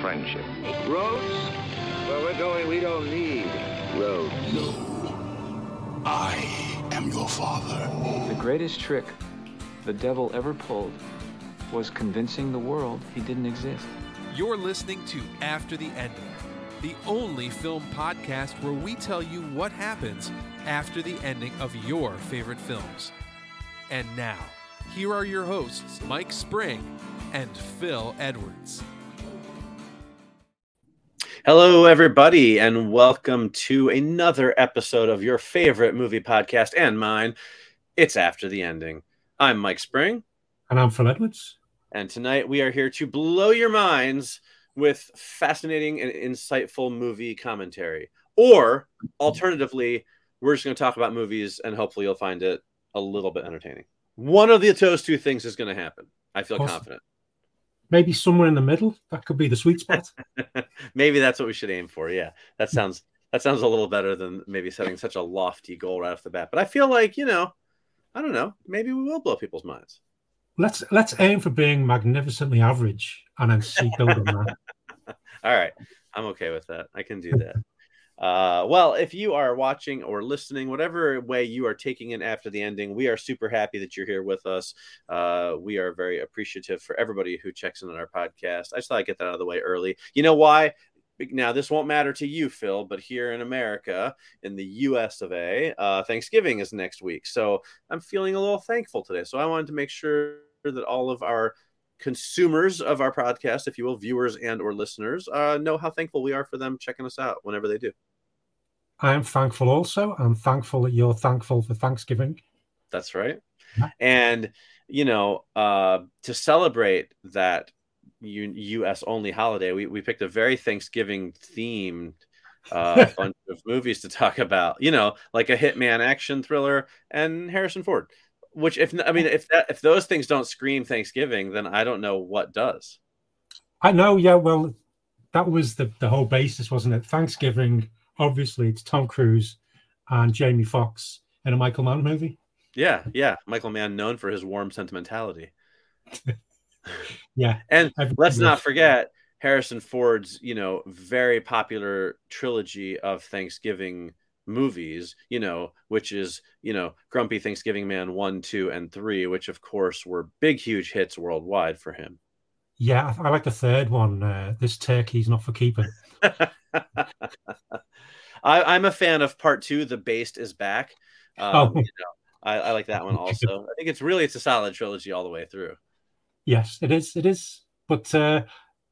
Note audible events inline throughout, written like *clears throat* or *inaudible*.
friendship. Roads? Where we're going, we don't need roads. No. I am your father. The greatest trick the devil ever pulled was convincing the world he didn't exist. You're listening to After the Ending, the only film podcast where we tell you what happens after the ending of your favorite films. And now, here are your hosts, Mike Spring and Phil Edwards. Hello, everybody, and welcome to another episode of your favorite movie podcast and mine. It's After the Ending. I'm Mike Spring. And I'm Phil Edwards. And tonight we are here to blow your minds with fascinating and insightful movie commentary. Or alternatively, we're just going to talk about movies and hopefully you'll find it a little bit entertaining. One of the those two things is going to happen. I feel awesome. confident. Maybe somewhere in the middle. That could be the sweet spot. *laughs* maybe that's what we should aim for. Yeah, that sounds that sounds a little better than maybe setting such a lofty goal right off the bat. But I feel like you know, I don't know. Maybe we will blow people's minds. Let's let's aim for being magnificently average and then see building that. *laughs* All right, I'm okay with that. I can do that. Uh, well, if you are watching or listening, whatever way you are taking in after the ending, we are super happy that you're here with us. Uh, we are very appreciative for everybody who checks in on our podcast. I just thought I'd get that out of the way early. You know why? Now, this won't matter to you, Phil, but here in America, in the US of A, uh, Thanksgiving is next week. So I'm feeling a little thankful today. So I wanted to make sure that all of our consumers of our podcast, if you will, viewers and or listeners, uh, know how thankful we are for them checking us out whenever they do. I am thankful also. I'm thankful that you're thankful for Thanksgiving. That's right. Yeah. And, you know, uh, to celebrate that U- U.S. only holiday, we, we picked a very Thanksgiving themed uh, *laughs* bunch of movies to talk about, you know, like a hitman action thriller and Harrison Ford. Which, if I mean, if that, if those things don't scream Thanksgiving, then I don't know what does. I know, yeah. Well, that was the the whole basis, wasn't it? Thanksgiving obviously it's Tom Cruise and Jamie Foxx in a Michael Mann movie. Yeah, yeah. Michael Mann known for his warm sentimentality. *laughs* yeah. And let's not forget Harrison Ford's, you know, very popular trilogy of Thanksgiving movies, you know, which is, you know, Grumpy Thanksgiving Man 1, 2, and 3, which of course were big, huge hits worldwide for him. Yeah, I like the third one. Uh, this turkey's not for keeping. *laughs* I, am a fan of part two. The Based is back. Um, oh. You know, I, I, like that one also. *laughs* I think it's really it's a solid trilogy all the way through. Yes, it is. It is. But uh,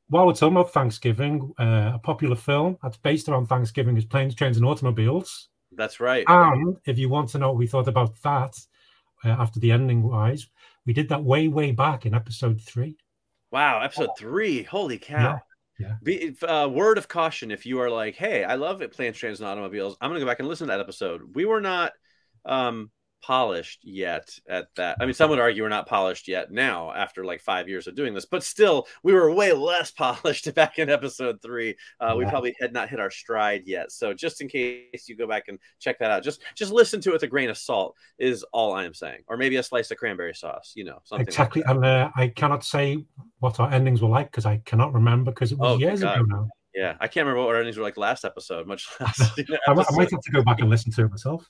while we're talking about Thanksgiving, uh, a popular film that's based around Thanksgiving is Planes, Trains, and Automobiles. That's right. And if you want to know what we thought about that uh, after the ending wise, we did that way, way back in episode three. Wow, episode three. Holy cow. Yeah. Yeah. Be, uh, word of caution: if you are like, "Hey, I love it, planes, trains, and automobiles," I'm gonna go back and listen to that episode. We were not um, polished yet at that. I mean, some would argue we're not polished yet now after like five years of doing this, but still, we were way less *laughs* polished back in episode three. Uh, we probably had not hit our stride yet. So just in case you go back and check that out, just just listen to it with a grain of salt is all I am saying, or maybe a slice of cranberry sauce. You know, something exactly. Like and uh, I cannot say what our endings were like because I cannot remember because it was oh, years God. ago now. Yeah, I can't remember what our endings were like last episode, much *laughs* less. *laughs* You know, I, I might have to go back and listen to it myself.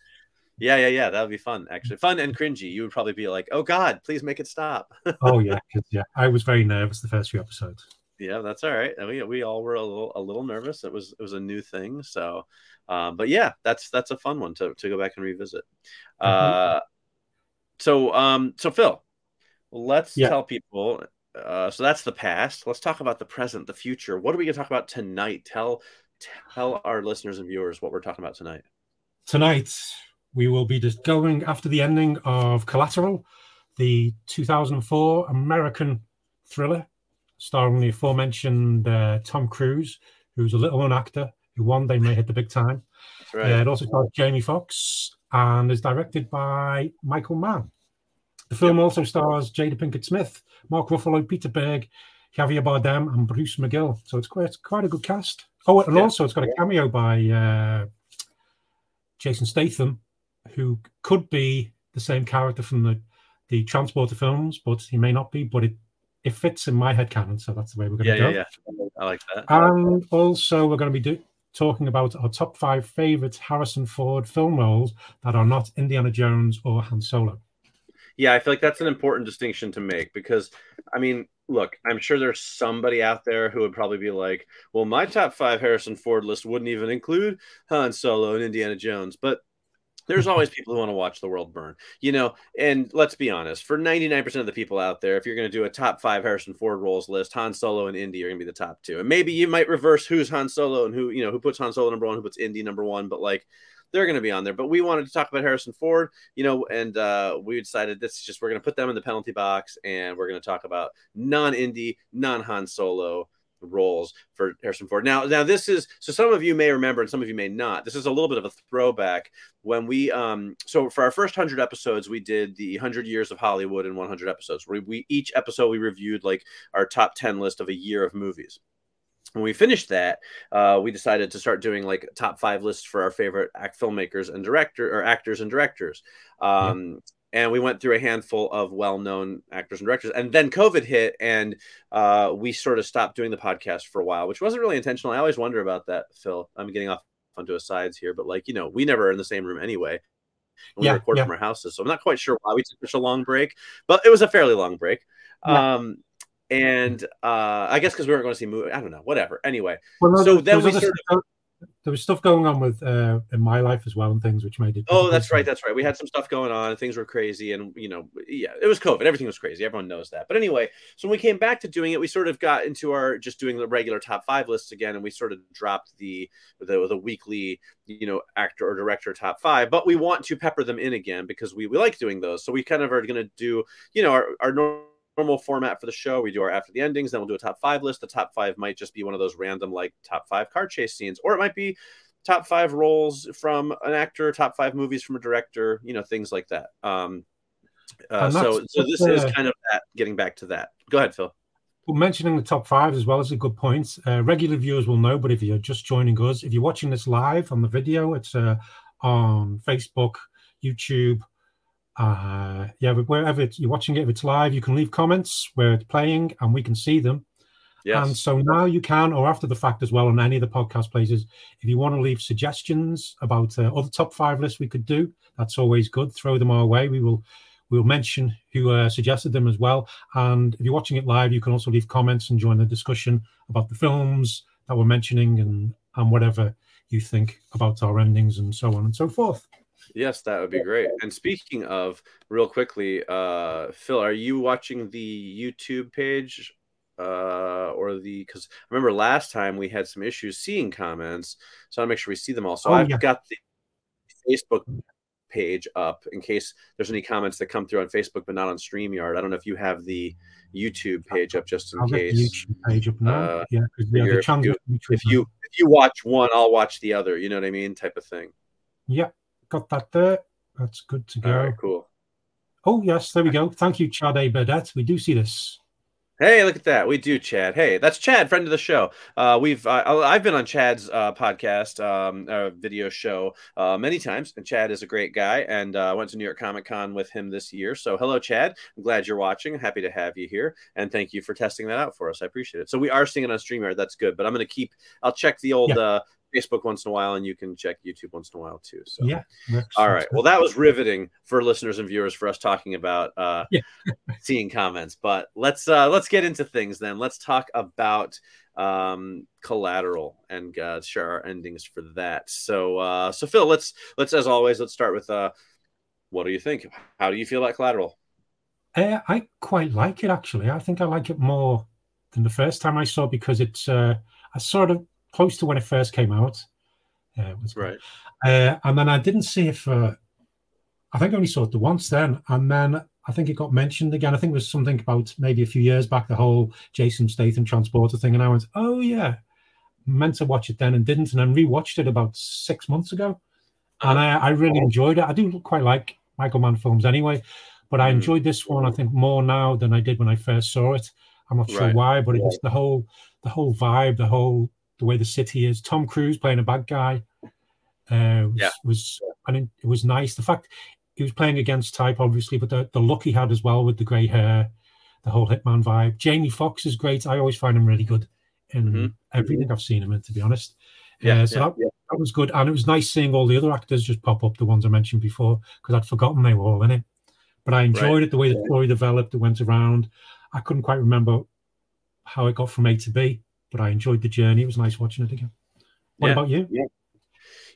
Yeah, yeah, yeah. That would be fun, actually. Fun and cringy. You would probably be like, "Oh God, please make it stop." *laughs* oh yeah, yeah. I was very nervous the first few episodes. Yeah, that's all right. We we all were a little a little nervous. It was it was a new thing, so. Um, but yeah, that's that's a fun one to to go back and revisit. Mm-hmm. Uh, so um, so Phil, let's yeah. tell people. Uh, so that's the past. Let's talk about the present, the future. What are we going to talk about tonight? Tell tell our listeners and viewers what we're talking about tonight. Tonight we will be just going after the ending of Collateral, the 2004 American thriller starring the aforementioned uh, Tom Cruise, who's a little known actor who one day may hit the big time. Right. Uh, it also stars Jamie Foxx and is directed by Michael Mann. The film yep. also stars Jada Pinkett Smith, Mark Ruffalo, Peter Berg, Javier Bardem, and Bruce McGill. So it's quite, it's quite a good cast. Oh, and yeah. also it's got a cameo by uh, Jason Statham, who could be the same character from the the transporter films, but he may not be. But it it fits in my head canon, so that's the way we're going Yeah, to go. yeah, yeah. I like that. And also, we're going to be do- talking about our top five favorite Harrison Ford film roles that are not Indiana Jones or Han Solo. Yeah, I feel like that's an important distinction to make because, I mean, look, I'm sure there's somebody out there who would probably be like, well, my top five Harrison Ford list wouldn't even include Han Solo and Indiana Jones. But there's always people who want to watch the world burn, you know. And let's be honest, for 99% of the people out there, if you're going to do a top five Harrison Ford roles list, Han Solo and Indy are going to be the top two. And maybe you might reverse who's Han Solo and who, you know, who puts Han Solo number one, who puts Indy number one. But like, they're going to be on there. But we wanted to talk about Harrison Ford, you know, and uh, we decided this is just we're going to put them in the penalty box and we're going to talk about non Indy, non Han Solo roles for Harrison Ford. Now, now this is so some of you may remember and some of you may not. This is a little bit of a throwback when we um so for our first 100 episodes we did the 100 years of Hollywood in 100 episodes. Where we each episode we reviewed like our top 10 list of a year of movies when we finished that, uh, we decided to start doing like top five lists for our favorite act filmmakers and director or actors and directors. Um, And we went through a handful of well-known actors and directors, and then COVID hit, and uh, we sort of stopped doing the podcast for a while, which wasn't really intentional. I always wonder about that, Phil. I'm getting off onto a sides here, but like you know, we never are in the same room anyway. We Yeah, record yeah. from our houses, so I'm not quite sure why we took such a long break, but it was a fairly long break. Yeah. Um, and uh, I guess because we weren't going to see movie, I don't know, whatever. Anyway, Well, no, So then we stuff- there was stuff going on with uh, in my life as well and things which made it. Oh, that's right. That's right. We had some stuff going on. Things were crazy, and you know, yeah, it was COVID. Everything was crazy. Everyone knows that. But anyway, so when we came back to doing it, we sort of got into our just doing the regular top five lists again, and we sort of dropped the the, the weekly, you know, actor or director top five. But we want to pepper them in again because we we like doing those. So we kind of are going to do, you know, our our normal normal format for the show. We do our after the endings, then we'll do a top five list. The top five might just be one of those random like top five car chase scenes, or it might be top five roles from an actor, top five movies from a director, you know, things like that. Um, uh, so, so this that's, is uh, kind of that. Getting back to that. Go ahead, Phil. Well, mentioning the top five as well is a good point. Uh, regular viewers will know, but if you're just joining us, if you're watching this live on the video, it's uh, on Facebook, YouTube. Uh, yeah, wherever it's, you're watching it, if it's live, you can leave comments where it's playing and we can see them. Yes. And so now you can, or after the fact as well, on any of the podcast places, if you want to leave suggestions about uh, other top five lists we could do, that's always good. Throw them our way. We will we'll mention who uh, suggested them as well. And if you're watching it live, you can also leave comments and join the discussion about the films that we're mentioning and and whatever you think about our endings and so on and so forth. Yes, that would be great. And speaking of, real quickly, uh, Phil, are you watching the YouTube page, uh, or the? Because I remember last time we had some issues seeing comments, so I want to make sure we see them all. So Oh, I've yeah. got the Facebook page up in case there's any comments that come through on Facebook but not on Streamyard. I don't know if you have the YouTube page up just in I'll case. YouTube page up now. Uh, yeah, if you- If you if you watch one, I'll watch the other. You know what I mean? Type of thing. yeah, got that there. That's good to go. Right, cool. Oh yes, there we go. Thank you, Chad A. Burdett. We do see this. Hey, look at that. We do, Chad. Hey, that's Chad, friend of the show. Uh, we've uh, I've been on Chad's uh, podcast, um, uh, video show uh, many times, and Chad is a great guy. And uh, I went to New York Comic Con with him this year. So, hello, Chad. I'm glad you're watching. Happy to have you here, and thank you for testing that out for us. I appreciate it. So, we are seeing it on Streamyard. That's good. But I'm going to keep. I'll check the old Yeah. Facebook once in a while, and you can check YouTube once in a while too. So, Yeah. all right. Well, that was riveting for listeners and viewers for us talking about uh, Yeah. *laughs* seeing comments. But let's uh, let's get into things then. Let's talk about um, collateral and uh, share our endings for that. So, uh, so Phil, let's let's as always let's start with uh, what do you think? How do you feel about collateral? Uh, I quite like it actually. I think I like it more than the first time I saw because it's uh, I sort of close to when it first came out. Uh, it was Right. Uh, and then I didn't see it for, I think I only saw it the once then. And then I think it got mentioned again. I think it was something about maybe a few years back, the whole Jason Statham transporter thing. And I went, oh, yeah, meant to watch it then and didn't. And then rewatched it about six months ago. And I, I really enjoyed it. I do quite like Michael Mann films anyway, but I Mhm. enjoyed this one, I think, more now than I did when I first saw it. I'm not sure Right. why, but it just the whole, the whole vibe, the whole, the way the city is. Tom Cruise playing a bad guy uh, was, Yeah. was I mean, it was nice. The fact he was playing against type, obviously, but the, the look he had as well with the grey hair, the whole Hitman vibe. Jamie Foxx is great. I always find him really good in Mhm. everything I've seen him in, to be honest. Yeah, Uh, so yeah, that, that was good. And it was nice seeing all the other actors just pop up, the ones I mentioned before, because I'd forgotten they were all in it. But I enjoyed it, the way the story developed, it went around. I couldn't quite remember how it got from A to B, but I enjoyed the journey. It was nice watching it again. What Yeah. about you?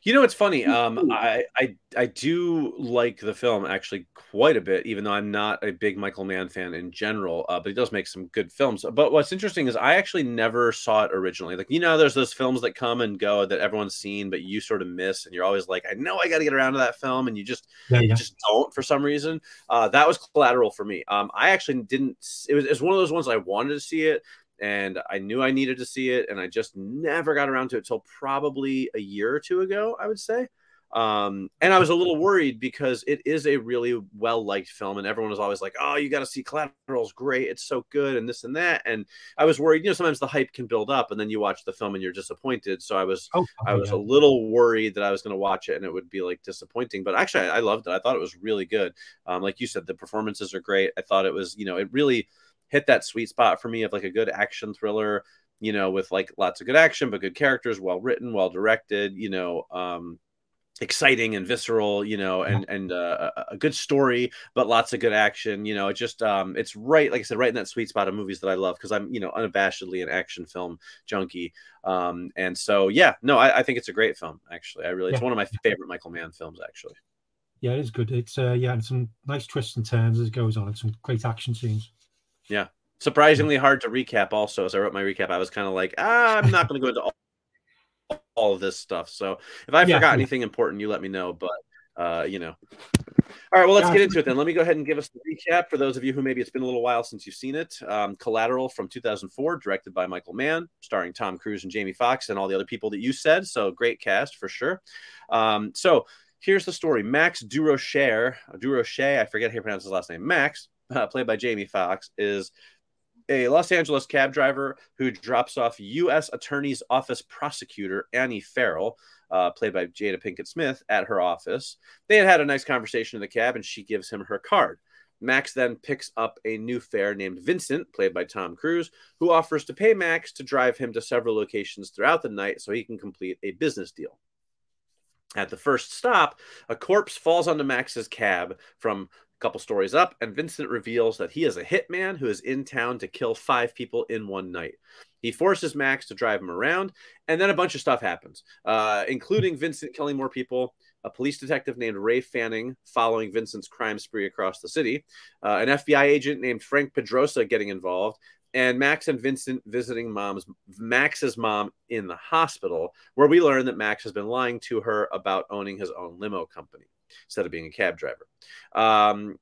You know, it's funny. Um, I, I I do like the film actually quite a bit, even though I'm not a big Michael Mann fan in general. Uh, but he does make some good films. But what's interesting is I actually never saw it originally. Like you know, there's those films that come and go that everyone's seen, but you sort of miss, and you're always like, I know I got to get around to that film, and you just Yeah, you just don't for some reason. Uh, that was Collateral for me. Um, I actually didn't. It was, it was one of those ones I wanted to see it, and I knew I needed to see it, and I just never got around to it till probably a year or two ago, I would say. Um, and I was a little worried because it is a really well liked film, and everyone was always like, "Oh, you got to see Collateral's great, it's so good," and this and that. And I was worried. You know, sometimes the hype can build up, and then you watch the film and you're disappointed. So I was Oh, I was yeah. a little worried that I was going to watch it and it would be like disappointing, but actually I loved it. I thought it was really good. Um, like you said, the performances are great. I thought it was, you know, it really hit that sweet spot for me of like a good action thriller, you know, with like lots of good action, but good characters, well written, well directed, you know, um, exciting and visceral, you know, and and uh, a- good story, but lots of good action. You know, it just um, it's right, like I said, right in that sweet spot of movies that I love because I'm, you know, unabashedly an action film junkie. Um, and so yeah, no, I, I think it's a great film. Actually, I really, it's Yeah. one of my favorite Michael Mann films. Actually, Yeah, it is good. It's uh, yeah, and some nice twists and turns as it goes on, and some great action scenes. Surprisingly hard to recap. Also, as I wrote my recap, I was kind of like, ah, I'm not going to go into all, all of this stuff. So if I Yeah, forgot yeah. anything important, you let me know. But uh, you know. All right, well, let's get into it then. Let me go ahead and give us the recap for those of you who maybe it's been a little while since you've seen it. Um, Collateral from 2004, directed by Michael Mann, starring Tom Cruise and Jamie Foxx and all the other people that you said. So great cast for sure. Um, so here's the story: Max Durocher, Durocher, I forget how you pronounce his last name. Max, uh, played by Jamie Foxx, is a Los Angeles cab driver who drops off U.S. Attorney's Office prosecutor Annie Farrell, uh, played by Jada Pinkett Smith, at her office. They had had a nice conversation in the cab, and she gives him her card. Max then picks up a new fare named Vincent, played by Tom Cruise, who offers to pay Max to drive him to several locations throughout the night so he can complete a business deal. At the first stop, a corpse falls onto Max's cab from couple stories up, and Vincent reveals that he is a hitman who is in town to kill five people in one night. He forces Max to drive him around, and then a bunch of stuff happens, uh, including Vincent killing more people, a police detective named Ray Fanning following Vincent's crime spree across the city, uh, an FBI agent named Frank Pedrosa getting involved, and Max and Vincent visiting mom's Max's mom in the hospital, where we learn that Max has been lying to her about owning his own limo company instead of being a cab driver. Um,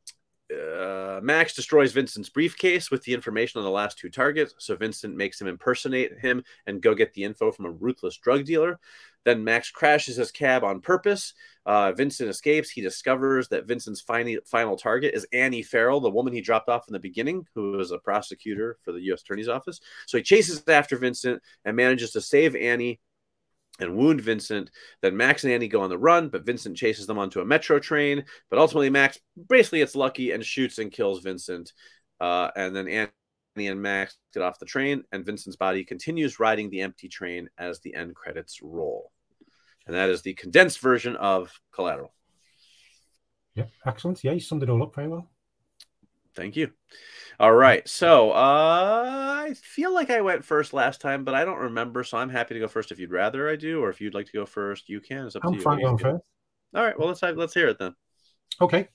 uh, Max destroys Vincent's briefcase with the information on the last two targets, so Vincent makes him impersonate him and go get the info from a ruthless drug dealer. Then Max crashes his cab on purpose. Uh, Vincent escapes. He discovers that Vincent's final, final target is Annie Farrell, the woman he dropped off in the beginning, who was a prosecutor for the U.S. Attorney's Office. So he chases after Vincent and manages to save Annie and wound Vincent. Then Max and Annie go on the run, but Vincent chases them onto a metro train. But ultimately, Max basically gets lucky and shoots and kills Vincent. Uh, and then Annie and Max get off the train, and Vincent's body continues riding the empty train as the end credits roll. And that is the condensed version of Collateral. Yeah, excellent. Yeah, you summed it all up very well. Thank you. All right. So uh, I feel like I went first last time, but I don't remember. So I'm happy to go first if you'd rather I do, or if you'd like to go first, you can. It's up to I'm you. fine going first. All right. Well, let's have, let's hear it then. Okay.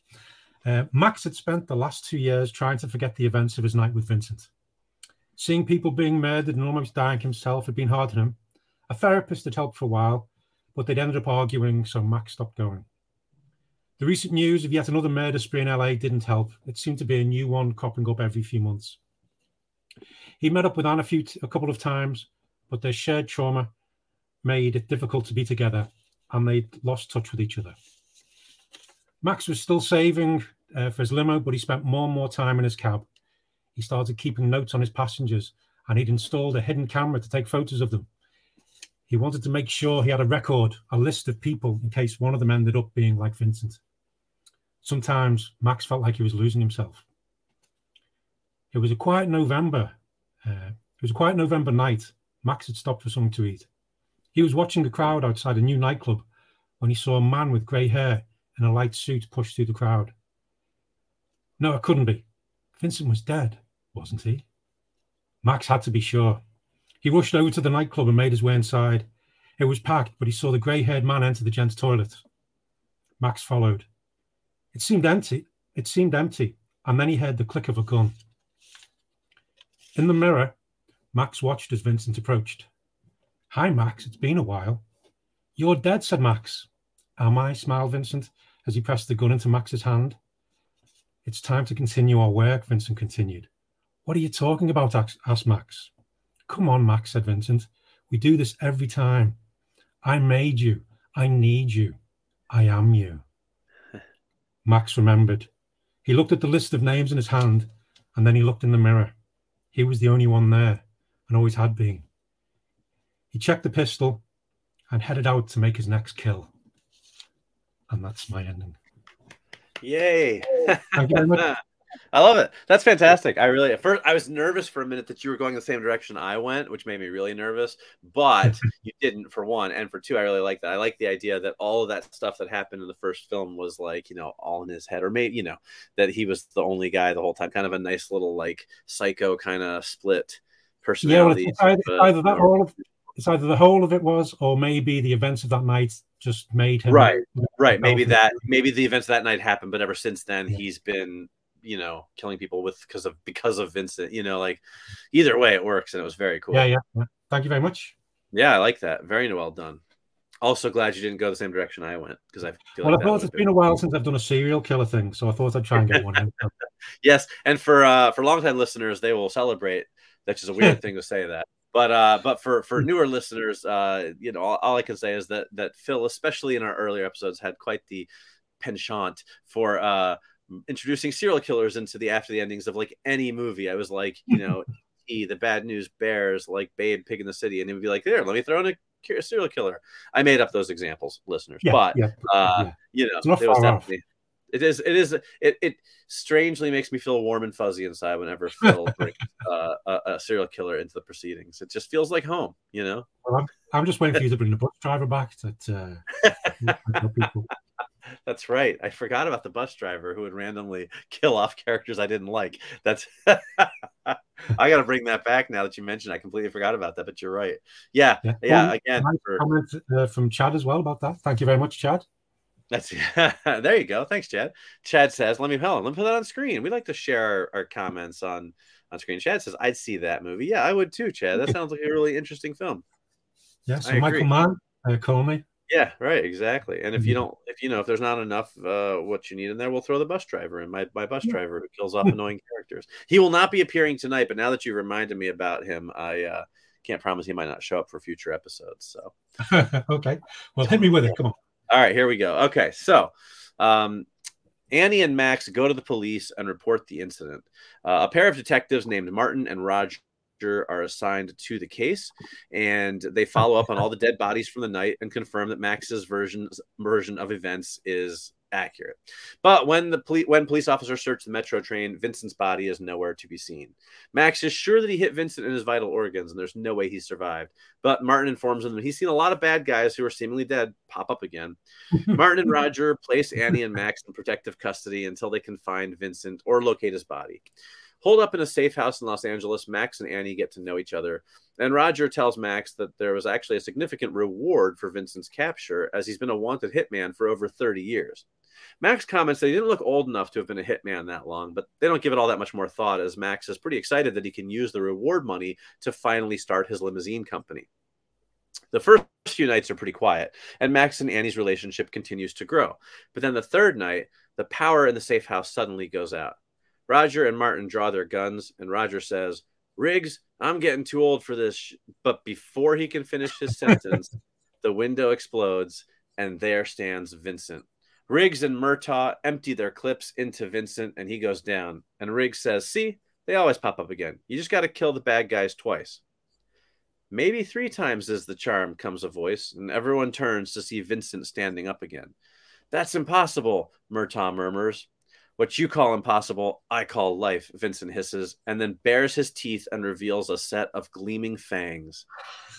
Uh, Max had spent the last two years trying to forget the events of his night with Vincent. Seeing people being murdered and almost dying himself had been hard on him. A therapist had helped for a while, but they'd ended up arguing, so Max stopped going. The recent news of yet another murder spree in LA didn't help. It seemed to be a new one cropping up every few months. He met up with Anne a, few a couple of times, but their shared trauma made it difficult to be together, and they'd lost touch with each other. Max was still saving uh, for his limo, but he spent more and more time in his cab. He started keeping notes on his passengers, and he'd installed a hidden camera to take photos of them. He wanted to make sure he had a record, a list of people, in case one of them ended up being like Vincent. Sometimes Max felt like he was losing himself. It was a quiet November. Uh, it was a quiet November night. Max had stopped for something to eat. He was watching the crowd outside a new nightclub when he saw a man with grey hair and a light suit push through the crowd. No, it couldn't be. Vincent was dead, wasn't he? Max had to be sure. He rushed over to the nightclub and made his way inside. It was packed, but he saw the grey haired man enter the gents' toilet. Max followed. It seemed empty. It seemed empty, and then he heard the click of a gun. In the mirror, Max watched as Vincent approached. Hi, Max. It's been a while. You're dead, said Max. Am I? smiled Vincent as he pressed the gun into Max's hand. It's time to continue our work, Vincent continued. What are you talking about? asked Max. Come on, Max, said Vincent. We do this every time. I made you. I need you. I am you. Max remembered. He looked at the list of names in his hand and then he looked in the mirror. He was the only one there and always had been. He checked the pistol and headed out to make his next kill. And that's my ending. Yay. Thank you very much. *laughs* I love it. That's fantastic. I really at first I was nervous for a minute that you were going the same direction I went, which made me really nervous. But *laughs* you didn't for one, and for two, I really like that. I like the idea that all of that stuff that happened in the first film was like you know all in his head, or maybe you know that he was the only guy the whole time. Kind of a nice little like psycho kind of split personality. Yeah, well, either, either that or all of it's either the whole of it was, or maybe the events of that night just made him right. Right. Maybe that. Maybe the events of that night happened, but ever since then, yeah. he's been you know killing people with because of because of Vincent. You know, like either way, it works, and it was very cool. Yeah, yeah. Thank you very much. Yeah, I like that. Very well done. Also glad you didn't go the same direction I went because I feel well. Like I thought it's been, a while since I've done a serial killer thing, so I thought I'd try and get one. *laughs* yes, and for uh, for longtime listeners, they will celebrate. That's just a weird *laughs* thing to say that. But uh, but for for hmm. newer listeners, uh, you know, all, all I can say is that that Phil, especially in our earlier episodes, had quite the penchant for uh introducing serial killers into the after the endings of like any movie. I was like, you know, *laughs* E, the Bad News Bears, like Babe, Pig in the City, and he would be like, there, let me throw in a serial killer. I made up those examples, listeners, yeah, but yeah, uh, yeah. you know, it was definitely. It is. It is. It, it strangely makes me feel warm and fuzzy inside whenever *laughs* Phil brings uh, a, a, serial killer into the proceedings. It just feels like home, you know. Well, I'm, I'm just waiting for you to bring the bus driver back. That *laughs* uh, people. That's right. I forgot about the bus driver who would randomly *laughs* kill off characters I didn't like. That's *laughs* I got to bring that back now that you mentioned. I completely forgot about that, but you're right. Yeah, yeah. yeah again, for... comment uh, from Chad as well about that. Thank you very much, Chad. That's *laughs* there you go. Thanks, Chad. Chad says, "Let me hold Let me put that on screen. We like to share our, our comments on on screen." Chad says, "I'd see that movie. Yeah, I would too, Chad. That sounds like a really interesting film." Yeah. So Michael Mann, uh, call me. Yeah, right, exactly. And if you mm-hmm. don't, if you know, if there's not enough uh, what you need in there, we'll throw the bus driver in. My my bus driver who kills off annoying characters. He will not be appearing tonight, but now that you reminded me about him, I uh, can't promise he might not show up for future episodes. So, *laughs* okay, well, hit me with it. Come on. All right, here we go. Okay, so um, Annie and Max go to the police and report the incident. Uh, a pair of detectives named Martin and Roger are assigned to the case, and they follow up on all the dead bodies from the night and confirm that Max's version version of events is accurate. But when the police when police officers search the metro train, Vincent's body is nowhere to be seen. Max is sure that he hit Vincent in his vital organs, and there's no way he survived. But Martin informs him that he's seen a lot of bad guys who are seemingly dead pop up again. *laughs* Martin and Roger place Annie and Max in protective custody until they can find Vincent or locate his body. Holed up in a safe house in Los Angeles, Max and Annie get to know each other. And Roger tells Max that there was actually a significant reward for Vincent's capture, as he's been a wanted hitman for over 30 years. Max comments that he didn't look old enough to have been a hitman that long, but they don't give it all that much more thought, as Max is pretty excited that he can use the reward money to finally start his limousine company. The first few nights are pretty quiet, and Max and Annie's relationship continues to grow. But then the third night, the power in the safe house suddenly goes out. Roger and Martin draw their guns, and Roger says, Riggs, I'm getting too old for this. But before he can finish his sentence, *laughs* the window explodes, and there stands Vincent. Riggs and Murtaugh empty their clips into Vincent, and he goes down. And Riggs says, See, they always pop up again. You just got to kill the bad guys twice. Maybe three times is the charm, comes a voice, and everyone turns to see Vincent standing up again. That's impossible, Murtaugh murmurs. What you call impossible, I call life, Vincent hisses, and then bares his teeth and reveals a set of gleaming fangs.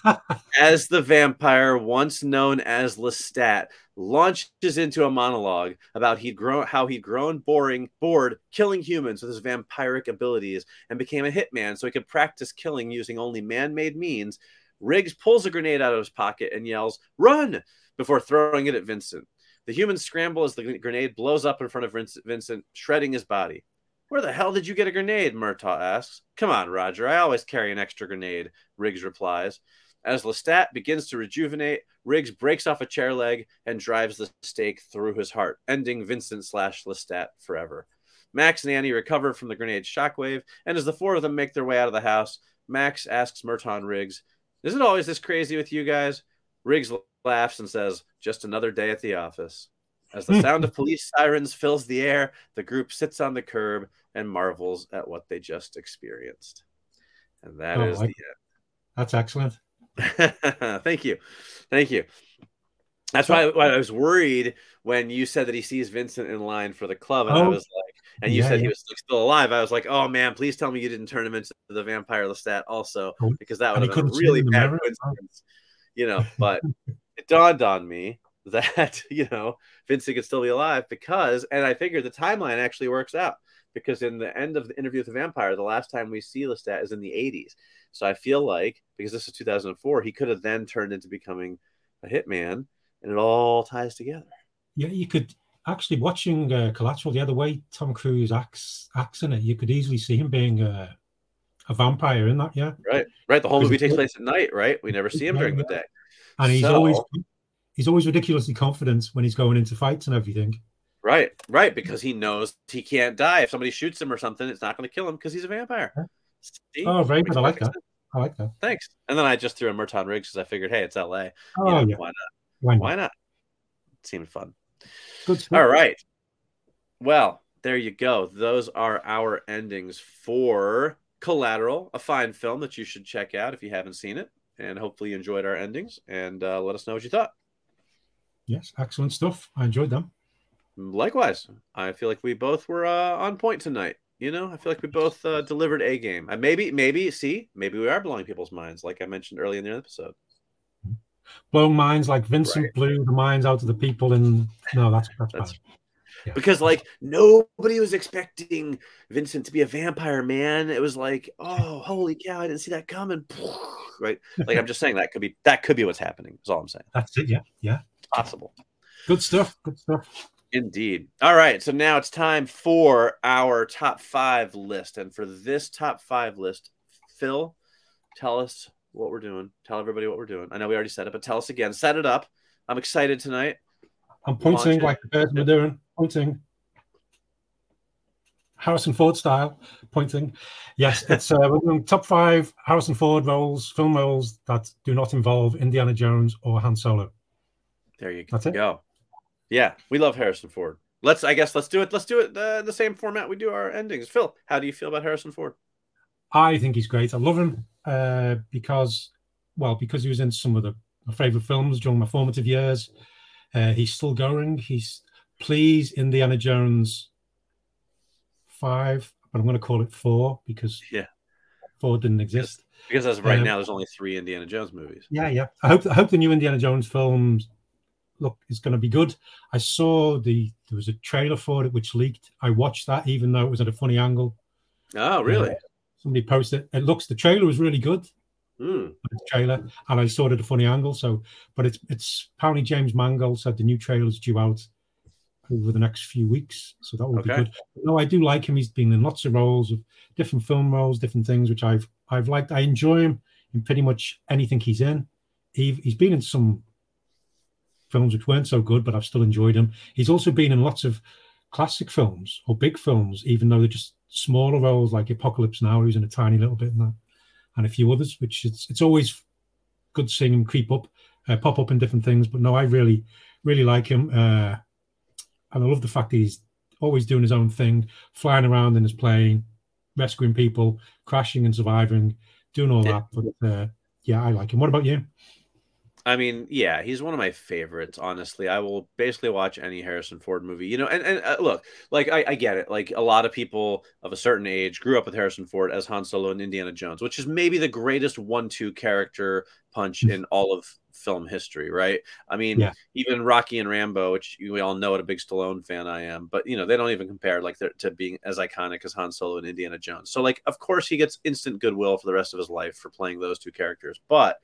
*laughs* as the vampire, once known as Lestat, launches into a monologue about he'd grown how he'd grown boring, bored, killing humans with his vampiric abilities, and became a hitman so he could practice killing using only man-made means. Riggs pulls a grenade out of his pocket and yells, "Run!" before throwing it at Vincent. The humans scramble as the grenade blows up in front of Vincent, shredding his body. Where the hell did you get a grenade? Murtaugh asks. Come on, Roger. I always carry an extra grenade, Riggs replies. As Lestat begins to rejuvenate, Riggs breaks off a chair leg and drives the stake through his heart, ending Vincent slash Lestat forever. Max and Annie recover from the grenade shockwave, and as the four of them make their way out of the house, Max asks Murtaugh and Riggs, Is it always this crazy with you guys? Riggs laughs and says, Just another day at the office. As the *laughs* sound of police sirens fills the air, the group sits on the curb and marvels at what they just experienced. And that Oh, is I- the end. That's excellent. *laughs* Thank you. Thank you. That's why, why I was worried when you said that he sees Vincent in line for the club, and I Oh. was like, and you Yeah, said he was still alive. I was like, oh man, please tell me you didn't turn him into the vampire Lestat also, Oh, because that would have been a really bad coincidence, you know. But *laughs* it dawned on me *laughs* that you know Vincent could still be alive because, and I figured the timeline actually works out because in the end of the interview with the vampire, the last time we see Lestat is in the 80s. So I feel like because this is 2004, he could have then turned into becoming a hitman, and it all ties together. Yeah, you could actually watching uh, Collateral the other way. Tom Cruise acts acts in it. You could easily see him being a, a vampire in that. Yeah, Right, right. The whole movie takes place at night, right? We never see him during the day. And he's So- always he's always ridiculously confident when he's going into fights and everything. Right, right, because he knows he can't die. If somebody shoots him or something, it's not going to kill him because he's a vampire. See? Oh, very good. I like that. sense. I like that. Thanks. And then I just threw a Murtaugh Riggs because I figured, hey, it's L.A. You Oh know, yeah, Why not? why not? Why not? It seemed fun. Good stuff. All right. Well, there you go. Those are our endings for Collateral, a fine film that you should check out if you haven't seen it. And hopefully you enjoyed our endings and uh, let us know what you thought. Yes, excellent stuff. I enjoyed them. Likewise, I feel like we both were uh, on point tonight. You know, I feel like we both uh, delivered a game. Uh, maybe, maybe, see, maybe we are blowing people's minds, like I mentioned earlier in the episode. Blowing minds like Vincent Right. blew the minds out of the people in. No, that's that's, That's-. Yeah. Because like nobody was expecting Vincent to be a vampire, man. It was like, oh, holy cow, I didn't see that coming. *laughs* Right? Like I'm just saying that could be that could be what's happening. Is all I'm saying. That's it. Yeah, yeah. It's possible. Good stuff. Good stuff. Indeed. All right. So now it's time for our top five list. And for this top five list, Phil, tell us what we're doing. Tell everybody what we're doing. I know we already said it, but tell us again. Set it up. I'm excited tonight. I'm pointing like the person we're doing. Pointing. Harrison Ford style, pointing. Yes, it's uh, we're doing top five Harrison Ford roles, film roles that do not involve Indiana Jones or Han Solo. There you That's it. go. Yeah, we love Harrison Ford. Let's, I guess, let's do it. Let's do it uh, the same format we do our endings. Phil, how do you feel about Harrison Ford? I think he's great. I love him uh, because, well, because he was in some of the my favorite films during my formative years. Uh, he's still going. He's please Indiana Jones five, but I'm going to call it four because Yeah. four didn't exist. Because as of right Um, now, there's only three Indiana Jones movies. Yeah, yeah. I hope I hope the new Indiana Jones films look is going to be good. I saw the there was a trailer for it which leaked. I watched that even though it was at a funny angle. Oh, really? Somebody posted it. looks the trailer was really good. Hmm. The trailer, and I saw it at a funny angle. So, but it's it's apparently James Mangold said the new trailer is due out over the next few weeks, so that will be good. No, I do like him. He's been in lots of roles of different film roles, different things, which I've I've liked. I enjoy him in pretty much anything he's in. He, he's been in some films which weren't so good, but I've still enjoyed him. He's also been in lots of classic films or big films, even though they're just smaller roles like Apocalypse Now. He's in a tiny little bit in that, and a few others. Which it's it's always good seeing him creep up, uh, pop up in different things. But no, I really really like him, uh, and I love the fact he's always doing his own thing, flying around in his plane, rescuing people, crashing and surviving, doing all Yeah. that. But uh, yeah, I like him. What about you? I mean, yeah, he's one of my favorites. Honestly, I will basically watch any Harrison Ford movie. You know, and and uh, look, like I, I get it. Like a lot of people of a certain age grew up with Harrison Ford as Han Solo and Indiana Jones, which is maybe the greatest one-two character punch in all of film history, right? I mean, Yeah. even Rocky and Rambo, which we all know what a big Stallone fan I am, but you know they don't even compare like to being as iconic as Han Solo and Indiana Jones. So like, of course, he gets instant goodwill for the rest of his life for playing those two characters, but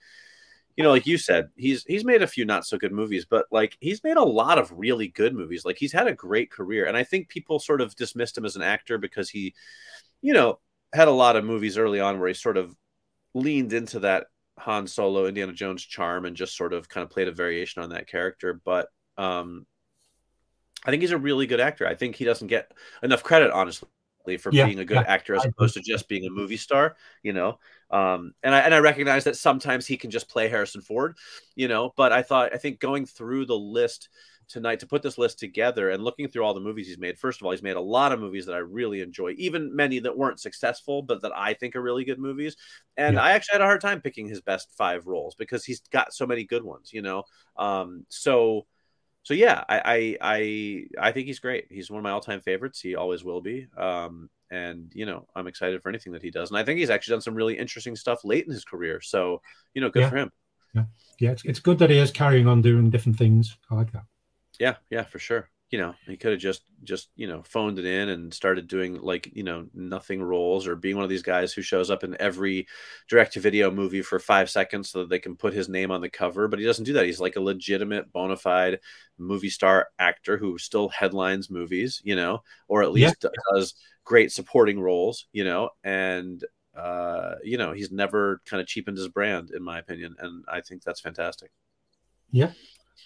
you know, like you said, he's he's made a few not so good movies, but like he's made a lot of really good movies. Like he's had a great career, and I think people sort of dismissed him as an actor because he, you know, had a lot of movies early on where he sort of leaned into that Han Solo, Indiana Jones charm, and just sort of kind of played a variation on that character. But um, I think he's a really good actor. I think he doesn't get enough credit, honestly, for Yeah, being a good yeah, actor as I opposed to just being a movie star. You know, um, and I and I recognize that sometimes he can just play Harrison Ford. You know, but I thought I think going through the list tonight to put this list together and looking through all the movies he's made. First of all, he's made a lot of movies that I really enjoy, even many that weren't successful, but that I think are really good movies. And Yeah. I actually had a hard time picking his best five roles because he's got so many good ones, you know. Um, so so yeah, I, I I I think he's great. He's one of my all-time favorites. He always will be. Um, and you know, I'm excited for anything that he does. And I think he's actually done some really interesting stuff late in his career. So you know, good Yeah. for him. Yeah, it's, it's good that he is carrying on doing different things. I like that. Yeah, yeah, for sure. You know, he could have just just you know phoned it in and started doing like you know nothing roles or being one of these guys who shows up in every direct to video movie for five seconds so that they can put his name on the cover. But he doesn't do that. He's like a legitimate, bona fide movie star actor who still headlines movies, you know, or at Yeah. least does great supporting roles, you know, and uh, you know he's never kind of cheapened his brand, in my opinion, and I think that's fantastic. Yeah,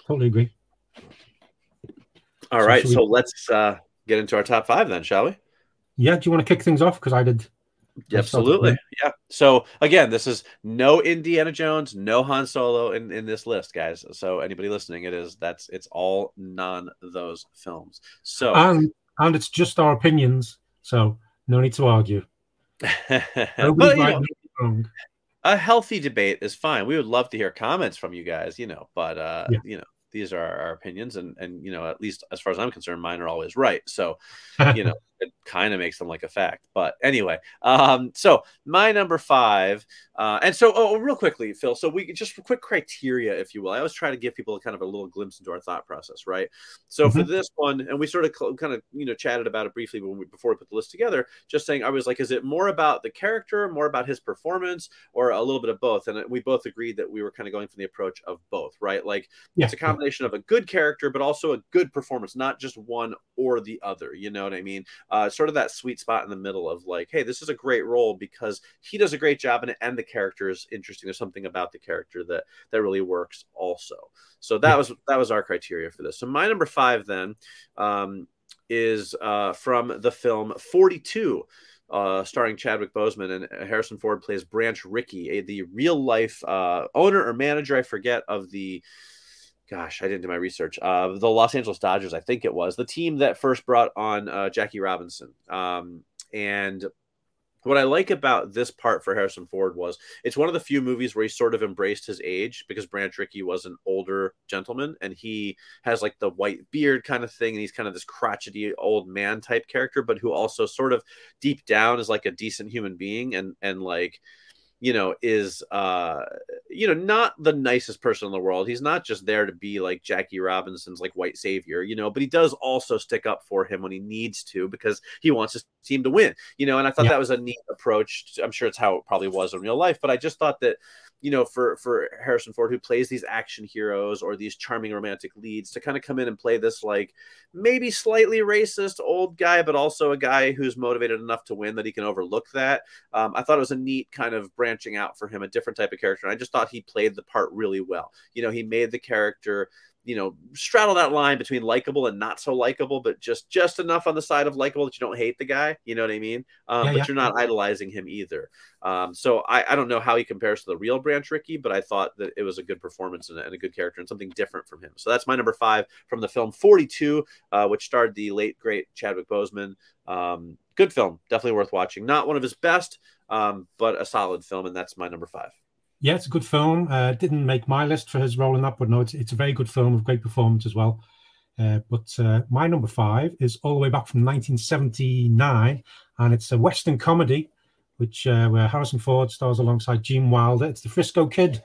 totally agree. All So right, we- so let's uh, get into our top five then, shall we? Yeah, do you want to kick things off? Because I did. Yeah, That's something, absolutely. Yeah. So again, this is no Indiana Jones, no Han Solo in, in this list, guys. So anybody listening, it is that's it's all non those films. So And and it's just our opinions, so no need to argue. *laughs* you right, know, a healthy debate is fine. We would love to hear comments from you guys, you know, but uh, Yeah. you know, these are our opinions and and you know, at least as far as I'm concerned, mine are always right. So *laughs* you know it kind of makes them like a fact but anyway um so my number five uh and so oh real quickly phil so we just quick criteria if you will i always try to give people kind of a little glimpse into our thought process right? So for this one and we sort of cl- kind of you know chatted about it briefly when we before we put the list together just saying i was like is it more about the character more about his performance or a little bit of both? And we both agreed that we were kind of going from the approach of both right? Like yeah, it's a combination of a good character but also a good performance not just one or the other you know what i mean uh, sort of that sweet spot in the middle of like hey this is a great role because he does a great job in it and the character is interesting. There's something about the character that that really works also. So that was that was our criteria for this. So my number five then um, is uh, from the film 42 uh, starring Chadwick Boseman and Harrison Ford plays Branch Rickey, a, the real life uh, owner or manager, I forget, of the gosh, I didn't do my research. Uh, the Los Angeles Dodgers, I think it was the team that first brought on uh, Jackie Robinson. Um, and what I like about this part for Harrison Ford was it's one of the few movies where he sort of embraced his age because Branch Rickey was an older gentleman and he has like the white beard kind of thing and he's kind of this crotchety old man type character, but who also sort of deep down is like a decent human being and and like you know is uh you know not the nicest person in the world he's not just there to be like jackie robinson's like white savior you know but he does also stick up for him when he needs to because he wants his team to win you know and i thought Yeah. that was a neat approach i'm sure it's how it probably was in real life but i just thought that you know for for harrison ford who plays these action heroes or these charming romantic leads to kind of come in and play this like maybe slightly racist old guy but also a guy who's motivated enough to win that he can overlook that um, I thought it was a neat kind of branching out for him, a different type of character. And I just thought he played the part really well. You know, he made the character, you know, straddle that line between likable and not so likable, but just just enough on the side of likable that you don't hate the guy. You know what I mean? Um, Yeah, but yeah. you're not idolizing him either. Um, so I, I don't know how he compares to the real Branch Rickey, but I thought that it was a good performance and a, and a good character and something different from him. So that's my number five from the film 42, uh, which starred the late great Chadwick Boseman. Um, good film, definitely worth watching. Not one of his best, um, but a solid film, and that's my number five. Yeah, it's a good film. Uh, didn't make my list for his role in that, but no, it's, it's a very good film with great performance as well. Uh, but uh, my number five is all the way back from 1979, and it's a Western comedy, which uh, where Harrison Ford stars alongside Gene Wilder. It's the Frisco Kid,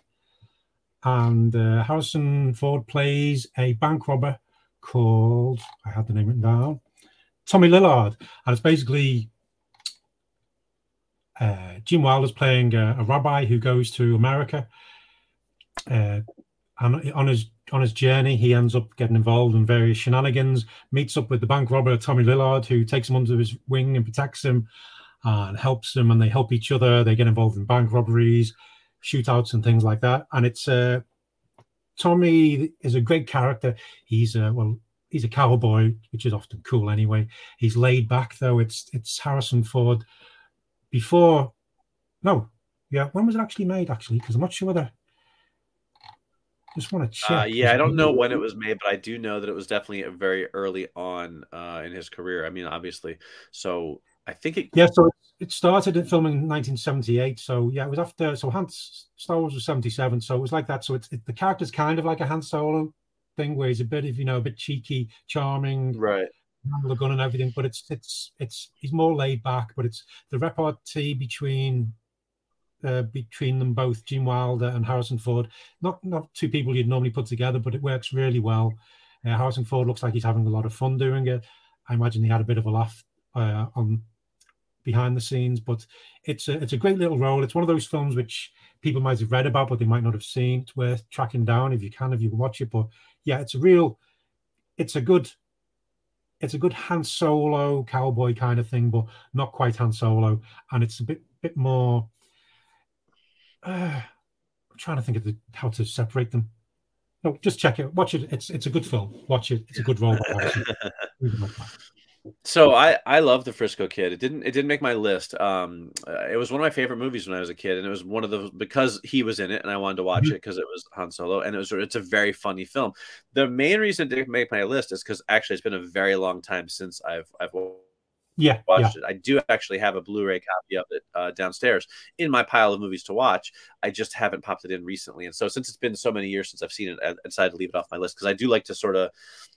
and uh, Harrison Ford plays a bank robber called I had the name written down, Tommy Lillard, and it's basically uh, Gene Wilder's playing a, a, rabbi who goes to America, uh, and on his on his journey, he ends up getting involved in various shenanigans. Meets up with the bank robber Tommy Lillard, who takes him under his wing and protects him and helps him, and they help each other. They get involved in bank robberies, shootouts, and things like that. And it's uh, Tommy is a great character. He's a well, he's a cowboy, which is often cool anyway. He's laid back though. It's it's Harrison Ford before. No, yeah. When was it actually made? Actually, because I'm not sure whether. Just want to check. Uh, yeah, I don't know when it was made, but I do know that it was definitely very early on uh, in his career. I mean, obviously, so I think it. Yeah, so it started in filming in 1978. So yeah, it was after. So Hans Star Wars was 77. So it was like that. So it's it, the character's kind of like a Han Solo thing, where he's a bit of you know a bit cheeky, charming, right? Handle the gun and everything, but it's it's it's he's more laid back. But it's the repartee between uh, between them both, Gene Wilder and Harrison Ford. Not not two people you'd normally put together, but it works really well. Uh, Harrison Ford looks like he's having a lot of fun doing it. I imagine he had a bit of a laugh uh, on behind the scenes, but it's a it's a great little role. It's one of those films which people might have read about, but they might not have seen. It's worth tracking down if you can, if you can watch it. But yeah, it's a real, it's a good, it's a good Han Solo cowboy kind of thing, but not quite Han Solo, and it's a bit bit more uh, I'm trying to think of the, how to separate them. No, just check it. Watch it. It's it's a good film. Watch it. It's a good role. *laughs* so I I love the Frisco Kid. It didn't it didn't make my list. Um, uh, it was one of my favorite movies when I was a kid, and it was one of the because he was in it, and I wanted to watch mm-hmm. it because it was Han Solo, and it was it's a very funny film. The main reason it didn't make my list is because actually it's been a very long time since I've I've yeah, watched yeah. it. I do actually have a Blu-ray copy of it uh, downstairs in my pile of movies to watch. I just haven't popped it in recently, and so since it's been so many years since I've seen it, I decided to leave it off my list because I do like to sort of,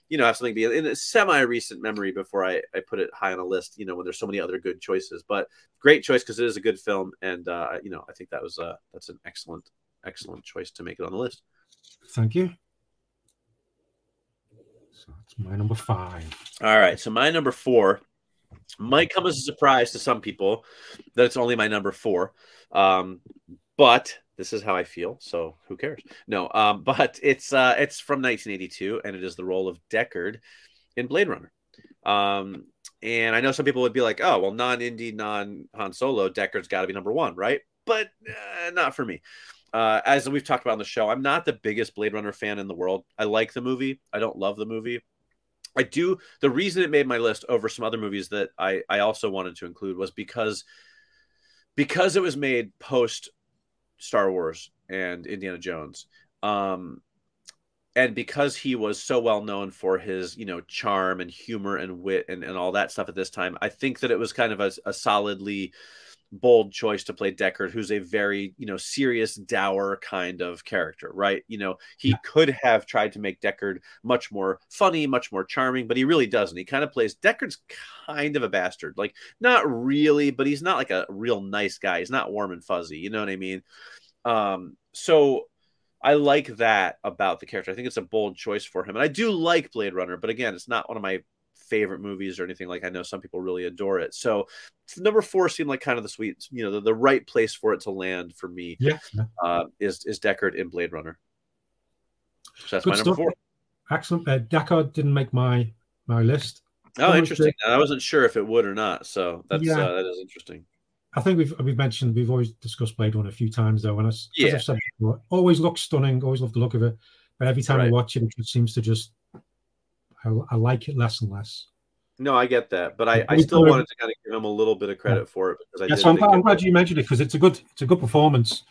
you know, have something be in a semi-recent memory before I, I put it high on a list. You know, when there's so many other good choices, but great choice because it is a good film, and uh, you know, I think that was uh, that's an excellent excellent choice to make it on the list. Thank you. So that's my number five. All right, so my number four might come as a surprise to some people that it's only my number four. Um, but this is how I feel, so who cares? No, um, *laughs* but it's uh, it's from 1982, and it is the role of Deckard in Blade Runner. Um, and I know some people would be like, "Oh, well, non-indie, non-Han Solo, Deckard's got to be number one, right?" But uh, not for me. Uh, as we've talked about on the show, I'm not the biggest Blade Runner fan in the world. I like the movie. I don't love the movie. I do. The reason it made my list over some other movies that I I also wanted to include was because because it was made post Star Wars and Indiana Jones. Um, and because he was so well known for his you know charm and humor and wit and, and all that stuff at this time i think that it was kind of a, a solidly bold choice to play Deckard, who's a very, you know, serious, dour kind of character, right? You know, he yeah. could have tried to make Deckard much more funny, much more charming, but he really doesn't. He kind of plays Deckard's kind of a bastard. Like, not really, but he's not like a real nice guy. He's not warm and fuzzy. You know what I mean? Um, so I like that about the character. I think it's a bold choice for him. And I do like Blade Runner, but again, it's not one of my favorite movies or anything like I know some people really adore it. So number four seemed like kind of the sweet, you know, the, the right place for it to land for me. Yeah, uh, is is Deckard in Blade Runner. So that's Good my number stuff. four. Excellent. Uh, Deckard didn't make my my list. Oh, interesting. I wasn't sure if it would or not. So that's yeah. uh, that is interesting. I think we've we've mentioned we've always discussed Blade Runner a few times though, and as, yeah. as I've said before, always looks stunning. Always love the look of it, but every time right. I watch it, it just seems to just I, I like it less and less. No, I get that, but I, I still wanted to kind of give him a little bit of credit for it because I. Yes, I'm, I'm glad you mentioned it because it's a good it's a good performance,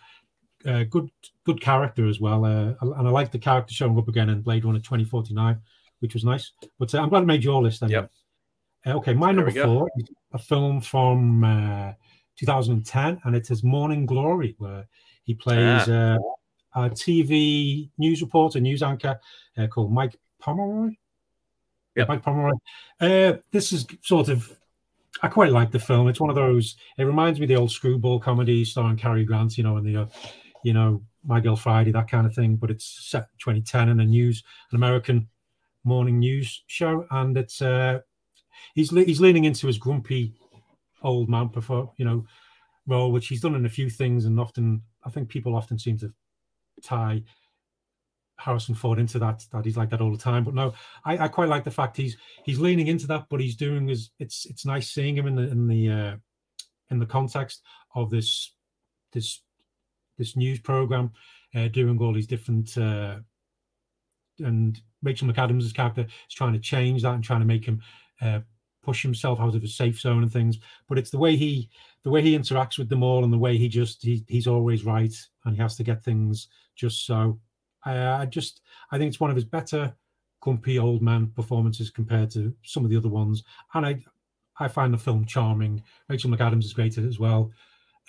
uh, good good character as well, uh, and I like the character showing up again in Blade Runner 2049, which was nice. But uh, I'm glad I made your list. Anyway. Yep. Uh, okay, my number four is a film from uh, 2010, and it is Morning Glory, where He plays uh, a TV news reporter, news anchor uh, called Mike Pomeroy. Yep. Mike Pomeroy. Uh, this is sort of, I quite like the film. It's one of those, it reminds me of the old screwball comedy starring Cary Grant, you know, and the, uh, you know, My Girl Friday, that kind of thing. But it's set 2010 in a news, an American morning news show. And it's, uh, he's, le- he's leaning into his grumpy old man, prefer, you know, role, which he's done in a few things. And often, I think people often seem to tie Harrison Ford into that that he's like that all the time. But no, I, I quite like the fact he's he's leaning into that, but he's doing is it's it's nice seeing him in the in the uh, in the context of this this this news program, uh, doing all these different uh, and Rachel McAdams' character is trying to change that and trying to make him uh, push himself out of his safe zone and things. But it's the way he the way he interacts with them all and the way he just he, he's always right and he has to get things just so. I, I just I think it's one of his better grumpy old man performances compared to some of the other ones, and I I find the film charming. Rachel McAdams is great at it as well.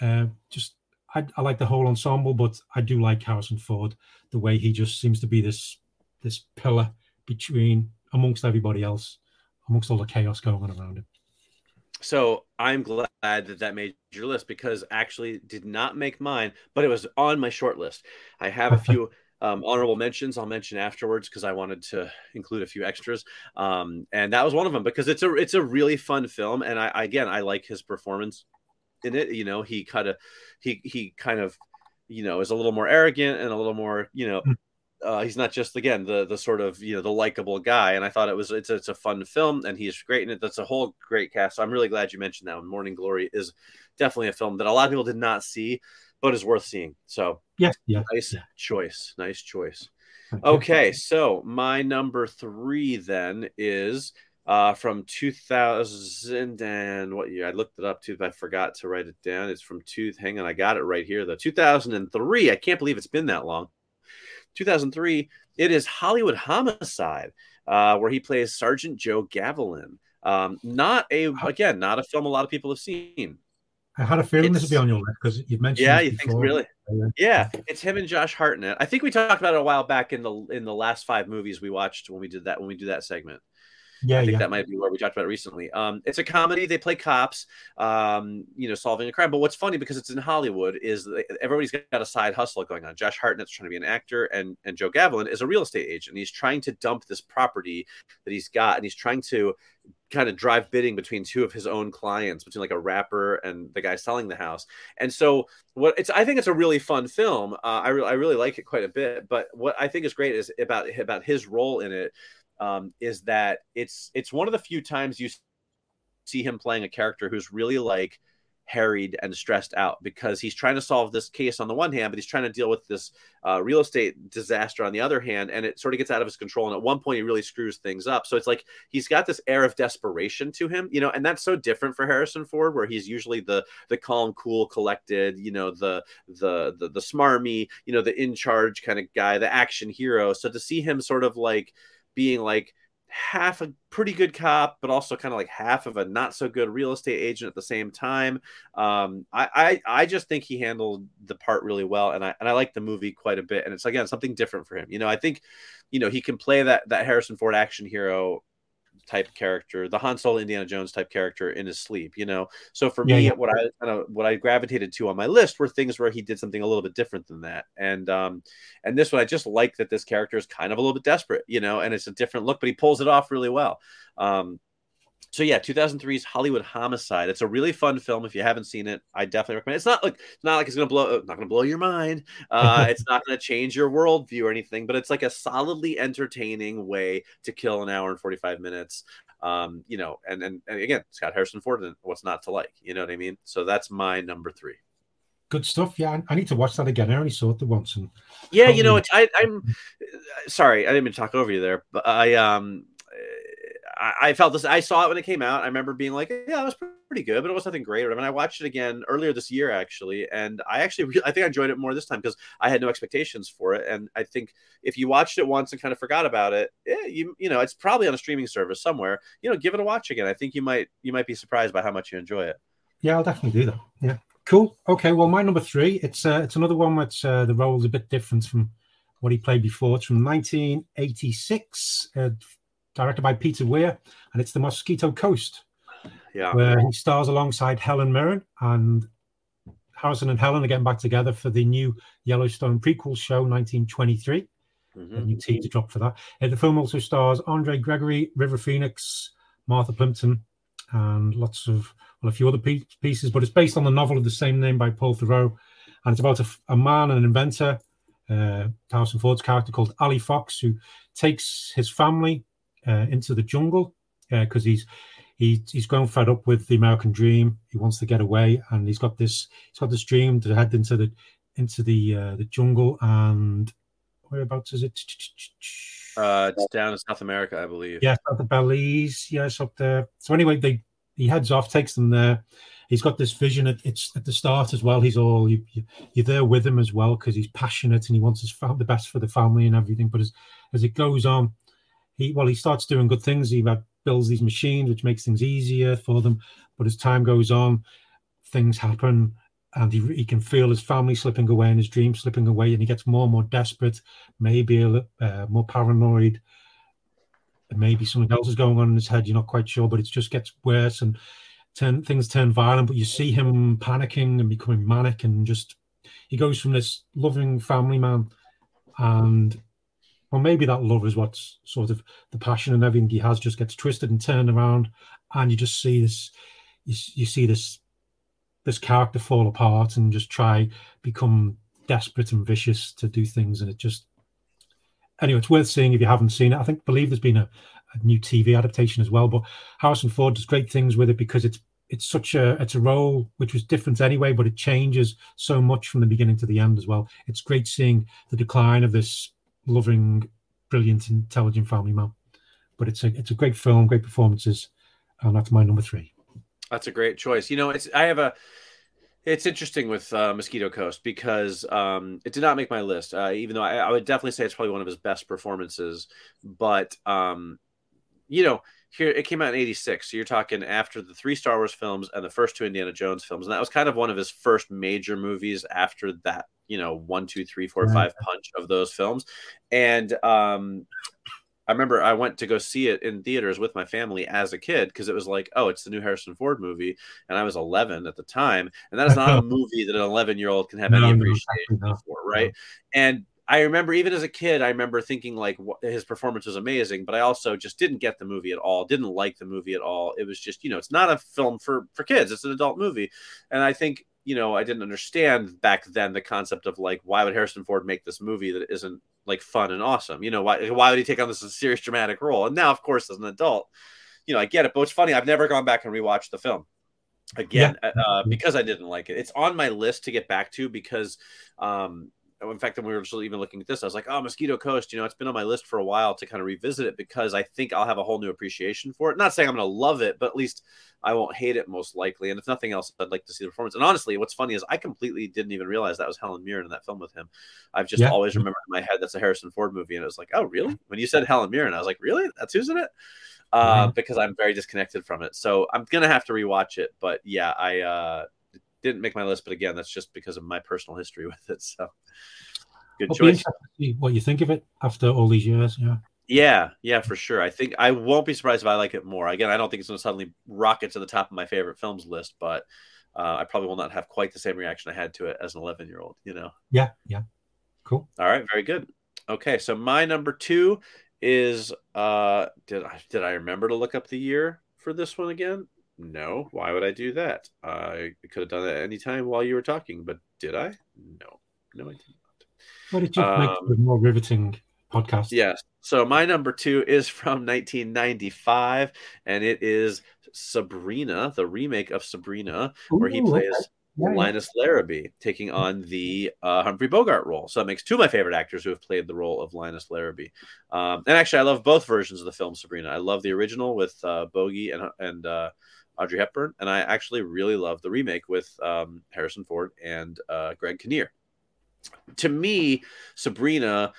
Uh, just I, I like the whole ensemble, but I do like Harrison Ford the way he just seems to be this this pillar between amongst everybody else, amongst all the chaos going on around him. So I'm glad that that made your list because actually did not make mine, but it was on my short list. I have a *laughs* few um, honorable mentions I'll mention afterwards because I wanted to include a few extras, um, and that was one of them because it's a it's a really fun film, and I again I like his performance in it. You know, he kind of he he kind of you know is a little more arrogant and a little more you know. Uh, he's not just again the the sort of you know the likable guy, and I thought it was it's a, it's a fun film, and he's great in it. That's a whole great cast. So I'm really glad you mentioned that. One. Morning Glory is definitely a film that a lot of people did not see, but is worth seeing. So Yes, yeah, nice yeah. choice, nice choice. Okay. So my number three then is uh, from 2000 and what year? I looked it up too, but I forgot to write it down. It's from two. Hang on, I got it right here. though. 2003. I can't believe it's been that long. 2003. It is Hollywood Homicide, uh, where he plays Sergeant Joe Gavilan. Um, not a again, not a film a lot of people have seen. I had a feeling this would be on your list because you've mentioned. Yeah, you think really? Yeah. Yeah, it's him and Josh Hartnett. I think we talked about it a while back in the in the last five movies we watched when we did that when we do that segment. Yeah, I think yeah. that might be where we talked about it recently. Um, it's a comedy. They play cops, um, you know, solving a crime. But what's funny because it's in Hollywood is everybody's got a side hustle going on. Josh Hartnett's trying to be an actor, and and Joe Gavilan is a real estate agent. He's trying to dump this property that he's got, and he's trying to kind of drive bidding between two of his own clients, between like a rapper and the guy selling the house. And so, what it's I think it's a really fun film. Uh, I re- I really like it quite a bit. But what I think is great is about about his role in it um, is that it's it's one of the few times you see him playing a character who's really like harried and stressed out because he's trying to solve this case on the one hand, but he's trying to deal with this uh, real estate disaster on the other hand, and it sort of gets out of his control. And at one point, he really screws things up. So it's like he's got this air of desperation to him, you know, and that's so different for Harrison Ford, where he's usually the the calm, cool, collected, you know, the the the the smarmy, you know, the in charge kind of guy, the action hero. So to see him sort of like being like half a pretty good cop, but also kind of like half of a not so good real estate agent at the same time. Um, I, I I just think he handled the part really well, and I and I like the movie quite a bit. And it's again something different for him. You know, I think you know he can play that that Harrison Ford action hero type character, the Han Solo Indiana Jones type character in his sleep, you know. So for Yeah, me, yeah. what I kind of what I gravitated to on my list were things where he did something a little bit different than that. And um and this one I just like that this character is kind of a little bit desperate, you know, and it's a different look, but he pulls it off really well. Um so yeah, 2003's Hollywood Homicide. It's a really fun film. If you haven't seen it, I definitely recommend. It's not like it's not like it's gonna blow not gonna blow your mind. Uh, *laughs* it's not gonna change your worldview or anything, but it's like a solidly entertaining way to kill an hour and 45 minutes. Um, you know, and and, and again, got Harrison Ford it. What's not to like? You know what I mean? So that's my number three. Good stuff. Yeah, I- need to watch that again. I only saw it the once, and Yeah, you know, I, I'm sorry, I didn't mean to talk over you there, but I um I, I felt this. I saw it when it came out. I remember being like, "Yeah, it was pretty good," but it was nothing great. I mean, I watched it again earlier this year, actually, and I actually, re- I think I enjoyed it more this time because I had no expectations for it. And I think if you watched it once and kind of forgot about it, yeah, you you know, it's probably on a streaming service somewhere. You know, give it a watch again. I think you might you might be surprised by how much you enjoy it. yeah, I'll definitely do that. Yeah. Cool. Okay. Well, my number three. It's uh, it's another one which uh, the role is a bit different from what he played before. It's from 1986, uh, directed by Peter Weir, and it's The Mosquito Coast, Yeah. where he stars alongside Helen Mirren and Harrison and Helen are getting back together for the new Yellowstone prequel show, 1923. A Mhm. new teaser drop for that. Uh, the film also stars Andre Gregory, River Phoenix, Martha Plimpton, and lots of well, a few other pieces. But it's based on the novel of the same name by Paul Theroux, and it's about a man, and an inventor, uh, Harrison Ford's character called Allie Fox, who takes his family uh, into the jungle because he's he, he's grown fed up with the American dream. He wants to get away, and he's got this he's got this dream to head into the into the uh, the jungle and whereabouts is it? Uh, it's down in South America, I believe. Yes, at the Belize. Yes, up there. So anyway, they he heads off, takes them there. He's got this vision. At, it's at the start as well. He's all you, you, you're there with him as well because he's passionate and he wants his the best for the family and everything. But as as it goes on, he well he starts doing good things. He builds these machines, which makes things easier for them. But as time goes on, things happen. And he, he can feel his family slipping away and his dreams slipping away, and he gets more and more desperate, maybe a li- uh, more paranoid, maybe something else is going on in his head. You're not quite sure, but it just gets worse and turn things turn violent. But you see him panicking and becoming manic, and just he goes from this loving family man, and well, maybe that love is what's sort of the passion and everything he has just gets twisted and turned around, and you just see this, you, you see this this character fall apart and just try become desperate and vicious to do things, and it just anyway, it's worth seeing if you haven't seen it. I think believe there's been a, a new TV adaptation as well, but Harrison Ford does great things with it because it's it's such a it's a role which was different anyway, but it changes so much from the beginning to the end as well. It's great seeing the decline of this loving, brilliant, intelligent family man. But it's a it's a great film, great performances, and that's my number three. That's a great choice. You know, it's I have a it's interesting with uh, Mosquito Coast because um, it did not make my list, uh, even though I, I would definitely say it's probably one of his best performances. But um, you know, here it came out in '86, so you're talking after the three Star Wars films and the first two Indiana Jones films, and that was kind of one of his first major movies after that. You know, one two three four five punch of those films, and um, I remember I went to go see it in theaters with my family as a kid because it was like, oh, it's the new Harrison Ford movie, and I was 11 at the time, and that is *laughs* not a movie that an 11 year old can have any appreciation for, right? And I remember even as a kid, I remember thinking like his performance was amazing, but I also just didn't get the movie at all. Didn't like the movie at all. It was just, you know, it's not a film for for kids. It's an adult movie, and I think you know I didn't understand back then the concept of like why would Harrison Ford make this movie that isn't like fun and awesome? You know, why why would he take on this serious dramatic role? And now, of course, as an adult, you know, I get it. But it's funny, I've never gone back and rewatched the film again uh, because I didn't like it. It's on my list to get back to because, um, in fact, when we were just even looking at this, I was like, "Oh, Mosquito Coast." You know, it's been on my list for a while to kind of revisit it because I think I'll have a whole new appreciation for it. Not saying I'm going to love it, but at least I won't hate it most likely. And if nothing else, I'd like to see the performance. And honestly, what's funny is I completely didn't even realize that was Helen Mirren in that film with him. I've just Yeah. always remembered in my head that's a Harrison Ford movie, and it was like, "Oh, really?" When you said Helen Mirren, I was like, "Really? That's who's in it?" uh, because I'm very disconnected from it. So I'm gonna have to rewatch it. But yeah, I uh, didn't make my list. But again, that's just because of my personal history *laughs* with it. So good I'll choice. what you think of it after all these years. Yeah. Yeah, yeah, for sure. I think I won't be surprised if I like it more. Again, I don't think it's gonna suddenly rocket to the top of my favorite films list, but uh, I probably will not have quite the same reaction I had to it as an 11 year old. You know. Yeah. Yeah. Cool. All right, very good. Okay, so my number two is uh did I did I remember to look up the year for this one again? No. Why would I do that? I could have done that anytime while you were talking, but did I? No. No, I did not. But it just makes Um, it a more riveting podcast. Yes. So my number two is from 1995, and it is Sabrina, the remake of Sabrina, where he plays okay. Linus Larrabee, taking on the uh, Humphrey Bogart role. So that makes two of my favorite actors who have played the role of Linus Larrabee. Um, and actually, I love both versions of the film Sabrina. I love the original with uh, Bogey and and uh, Audrey Hepburn, and I actually really love the remake with um, Harrison Ford and uh, Greg Kinnear. To me, Sabrina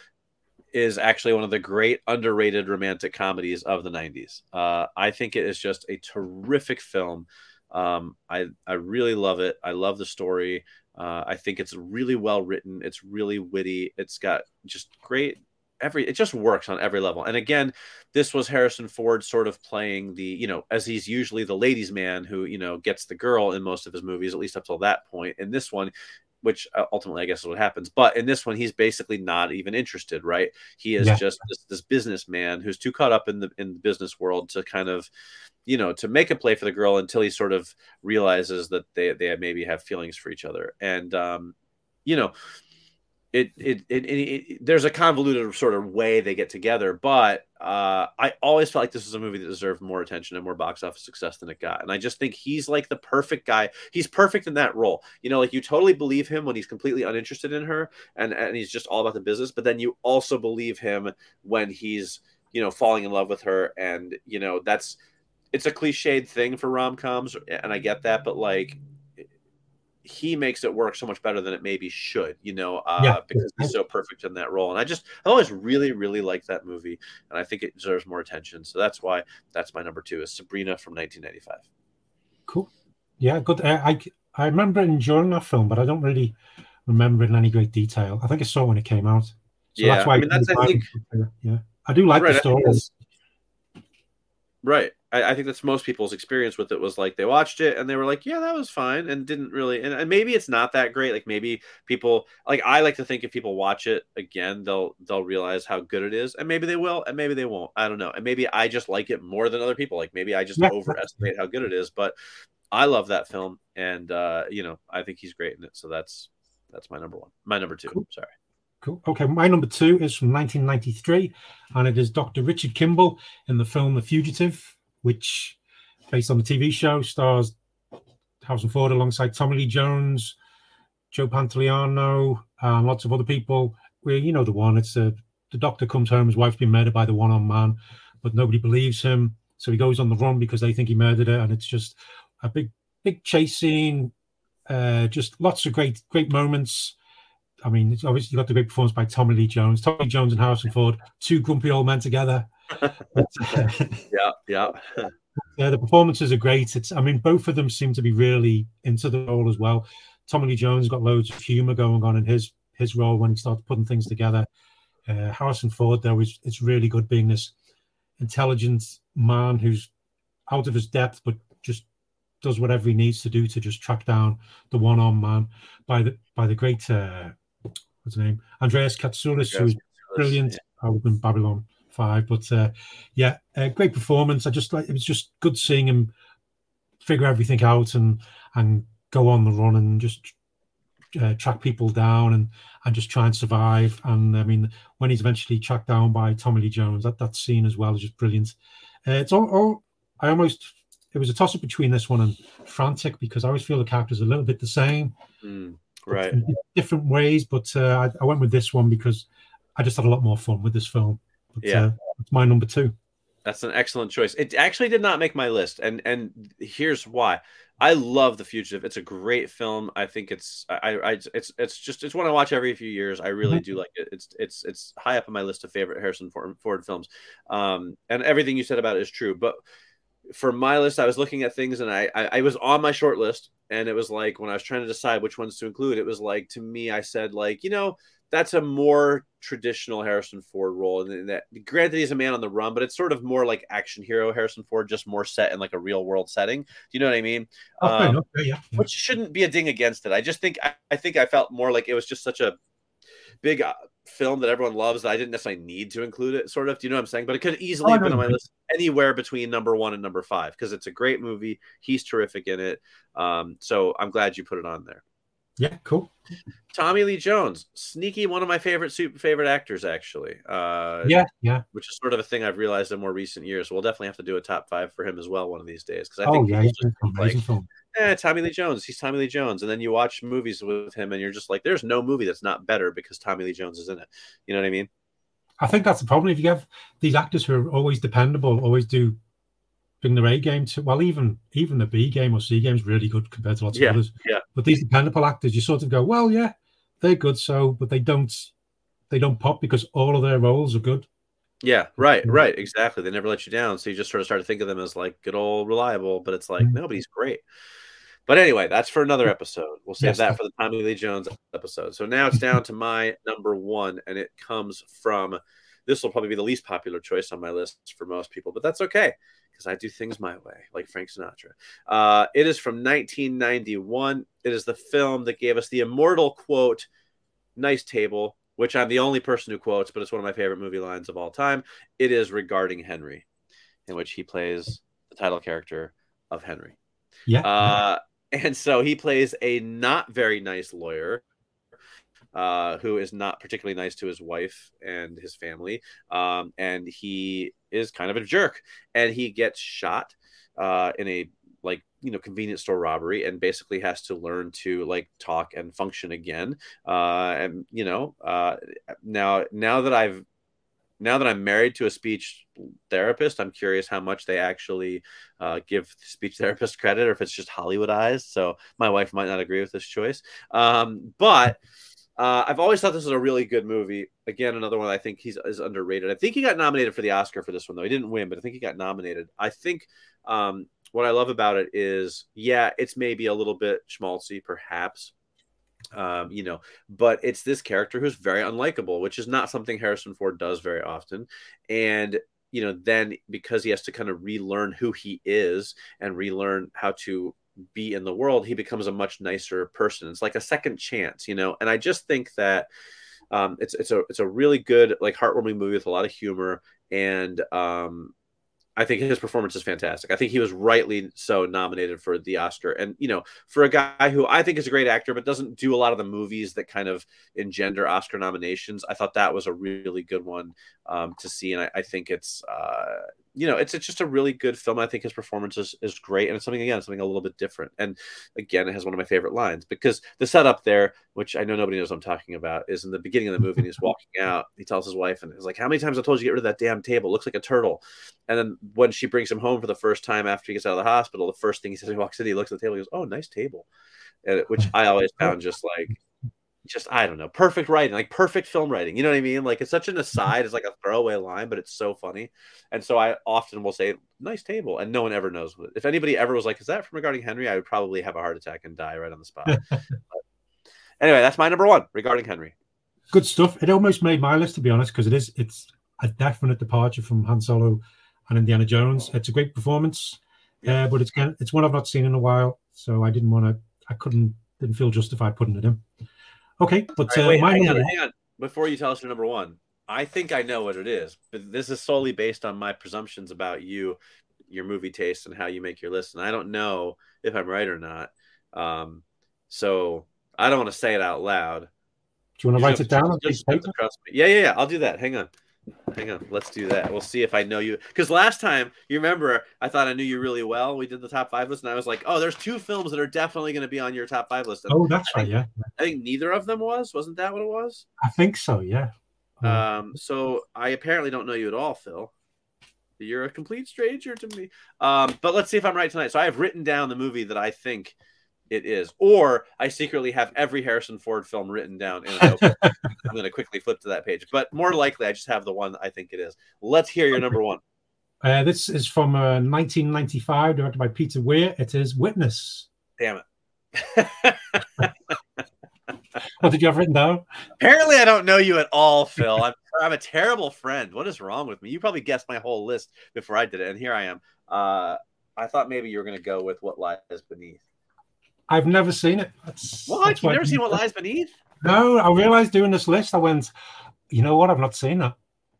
is actually one of the great underrated romantic comedies of the 90s. Uh, I think it is just a terrific film. Um, I I really love it. I love the story. Uh, I think it's really well written. It's really witty. It's got just great every it just works on every level. And again, this was Harrison Ford sort of playing the, you know, as he's usually the ladies' man who, you know, gets the girl in most of his movies, at least up till that point. In this one, which uh, ultimately I guess is what happens. But in this one, he's basically not even interested, right? He is Yeah. just this, this businessman who's too caught up in the in the business world to kind of, you know, to make a play for the girl until he sort of realizes that they they maybe have feelings for each other, and um, you know, it it, it, it, it there's a convoluted sort of way they get together, but uh, I always felt like this was a movie that deserved more attention and more box office success than it got, and I just think he's like the perfect guy. He's perfect in that role. You know, like you totally believe him when he's completely uninterested in her, and and he's just all about the business. But then you also believe him when he's you know falling in love with her, and you know that's it's a cliched thing for rom coms, and I get that, but like he makes it work so much better than it maybe should, you know, uh, Yeah. because he's so perfect in that role. And I just, I always really, really like that movie, and I think it deserves more attention. So that's why that's my number two is Sabrina from 1995. Cool. Yeah, good. I I remember enjoying that film, but I don't really remember it in any great detail. I think I saw it when it came out. So Yeah, that's why I mean, that's- I think- yeah. I do like Right, the story. Right. I, I think that's most people's experience with it was like they watched it and they were like, yeah, that was fine, and didn't really. And, and maybe it's not that great. Like maybe people like I like to think if people watch it again, they'll they'll realize how good it is, and maybe they will, and maybe they won't. I don't know. And maybe I just like it more than other people. Like maybe I just Yeah. overestimate how good it is. But I love that film, and uh, you know I think he's great in it. So that's that's my number one. My number two. Cool. Sorry. Cool. Okay, my number two is from 1993, and it is Dr. Richard Kimball in the film The Fugitive, which, based on the TV show, stars Harrison Ford alongside Tommy Lee Jones, Joe Pantoliano, and lots of other people. Where you know the one, it's uh, the doctor comes home, his wife's been murdered by the one-armed man, but nobody believes him, so he goes on the run because they think he murdered her, and it's just a big, big chase scene. Uh, just lots of great, great moments. I mean, it's obviously you got the great performance by Tommy Lee Jones. Tommy Jones and Harrison Ford, two grumpy old men together. Uh, *laughs* Yeah. Yeah. yeah, *laughs* the performances are great. It's, I mean, both of them seem to be really into the role as well. Tommy Lee Jones got loads of humor going on in his his role when he started putting things together. Uh, Harrison Ford, though, is it's really good being this intelligent man who's out of his depth, but just does whatever he needs to do to just track down the one-armed man by the by the great uh, what's his name Andreas Katsulas, who was brilliant. I was in Babylon Five, but uh, yeah, uh, great performance. I just like it was just good seeing him figure everything out and and go on the run and just uh, track people down and and just try and survive. And I mean, when he's eventually tracked down by Tommy Lee Jones, that that scene as well is just brilliant. Uh, it's all, all I almost it was a toss up between this one and Frantic because I always feel the characters are a little bit the same Mm, right. in different ways. But uh, I, I went with this one because I just had a lot more fun with this film. But, Yeah. uh, it's my number two. That's an excellent choice. It actually did not make my list, and and here's why. I love The Fugitive. It's a great film. I think it's I, I it's it's just it's one I watch every few years. I really do like it. It's it's it's high up on my list of favorite Harrison Ford, Ford films. Um, and everything you said about it is true. But for my list, I was looking at things, and I, I I was on my short list, and it was like when I was trying to decide which ones to include, it was like to me, I said like you know that's a more traditional Harrison Ford role. And that, granted, he's a man on the run, but it's sort of more like action hero Harrison Ford, just more set in like a real world setting. Do you know what I mean? Oh, Um, enough. Yeah, which shouldn't be a ding against it. I just think I, I think I felt more like it was just such a big uh, film that everyone loves that I didn't necessarily need to include it. Sort of, do you know what I'm saying? But it could easily Oh, have been on my list anywhere between number one and number five because it's a great movie. He's terrific in it. Um, so I'm glad you put it on there. Yeah, cool. Tommy Lee Jones, sneaky one of my favorite super favorite actors, actually. Uh, Yeah, yeah. which is sort of a thing I've realized in more recent years. We'll definitely have to do a top five for him as well one of these days because I Oh, think yeah. He's just been an think, amazing like, film. eh, Tommy Lee Jones, he's Tommy Lee Jones, and then you watch movies with him and you're just like, there's no movie that's not better because Tommy Lee Jones is in it. You know what I mean? I think that's the problem. If you have these actors who are always dependable, always do bring their A game to, well, even even the B game or C game is really good compared to lots Yeah, of others. yeah. But these dependable actors, you sort of go, well, yeah, they're good, so, but they don't they don't pop because all of their roles are good. Yeah, right, right, exactly. They never let you down, so you just sort of start to think of them as like good old reliable. But it's like Mhm. nobody's great. But anyway, that's for another episode. We'll save Yes. that for the Tommy Lee Jones episode. So now it's down to my number one, and it comes from. This will probably be the least popular choice on my list for most people, but that's okay because I do things my way, like Frank Sinatra. Uh, it is from 1991. It is the film that gave us the immortal quote, "Nice table," which I'm the only person who quotes, but it's one of my favorite movie lines of all time. It is regarding Henry, in which he plays the title character of Henry. Yeah. Uh, and so he plays a not very nice lawyer uh, who is not particularly nice to his wife and his family. Um, and he is kind of a jerk. And he gets shot uh, in a like you know convenience store robbery and basically has to learn to like talk and function again uh and you know uh now now that i've now that i'm married to a speech therapist i'm curious how much they actually uh, give speech therapist credit or if it's just hollywoodized so my wife might not agree with this choice um but uh, I've always thought this was a really good movie. Again, another one I think he's is underrated. I think he got nominated for the Oscar for this one though. He didn't win, but I think he got nominated. I think um, what I love about it is, yeah, it's maybe a little bit schmaltzy, perhaps, um, you know, but it's this character who's very unlikable, which is not something Harrison Ford does very often. And you know, then because he has to kind of relearn who he is and relearn how to be in the world, he becomes a much nicer person. It's like a second chance, you know. And I just think that um, it's it's a it's a really good like heartwarming movie with a lot of humor, and um, I think his performance is fantastic. I think he was rightly so nominated for the Oscar, and you know, for a guy who I think is a great actor but doesn't do a lot of the movies that kind of engender Oscar nominations, I thought that was a really good one um, to see, and I, I think it's. Uh, you know, it's, it's just a really good film. I think his performance is, is great. And it's something, again, something a little bit different. And again, it has one of my favorite lines because the setup there, which I know nobody knows what I'm talking about, is in the beginning of the movie and he's walking *laughs* out. He tells his wife and he's like, How many times I told you to get rid of that damn table? It looks like a turtle. And then when she brings him home for the first time after he gets out of the hospital, the first thing he says, he walks in, he looks at the table, he goes, Oh, nice table. And it, which *laughs* I always found just like, just I don't know, perfect writing, like perfect film writing. You know what I mean? Like it's such an aside, it's like a throwaway line, but it's so funny. And so I often will say, "Nice table," and no one ever knows. If anybody ever was like, "Is that from regarding Henry?" I would probably have a heart attack and die right on the spot. *laughs* anyway, that's my number one regarding Henry. Good stuff. It almost made my list to be honest, because it is it's a definite departure from Han Solo and Indiana Jones. It's a great performance, Yeah. uh, but it's it's one I've not seen in a while, so I didn't want to. I couldn't didn't feel justified putting it in. Okay, but right, uh, wait, my hang on, one- hang on. Before you tell us your number one, I think I know what it is, but this is solely based on my presumptions about you, your movie taste, and how you make your list. And I don't know if I'm right or not. Um, so I don't want to say it out loud. do you want to write it down Just of have to paper? trust. Yeah, yeah, yeah. I'll do that. Hang on. Hang on. Let's do that. We'll see if I know you. Because last time, you remember, I thought I knew you really well. We did the top five list, and I was like, oh, there's two films that are definitely going to be on your top five list. And Oh, that's right. Yeah, I think neither of them was. Wasn't that what it was? I think so. Yeah. Um, so I apparently don't know you at all, Phil. You're a complete stranger to me. Um, but let's see if I'm right tonight. So I have written down the movie that I think it is, or I secretly have every Harrison Ford film written down in a notebook. I'm going to quickly flip to that page, but more likely, I just have the one I think it is. Let's hear your number one. Uh, this is from uh, 1995, directed by Peter Weir. It is Witness. Damn it. *laughs* What did you have written down? Apparently, I don't know you at all, Phil. I'm, I'm a terrible friend. What is wrong with me? You probably guessed my whole list before I did it, and here I am. Uh, I thought maybe you were going to go with what lies beneath. I've never seen it. That's, What? that's You've never seen what lies beneath? No, I realized doing this list, I went, you know what? I've not seen that.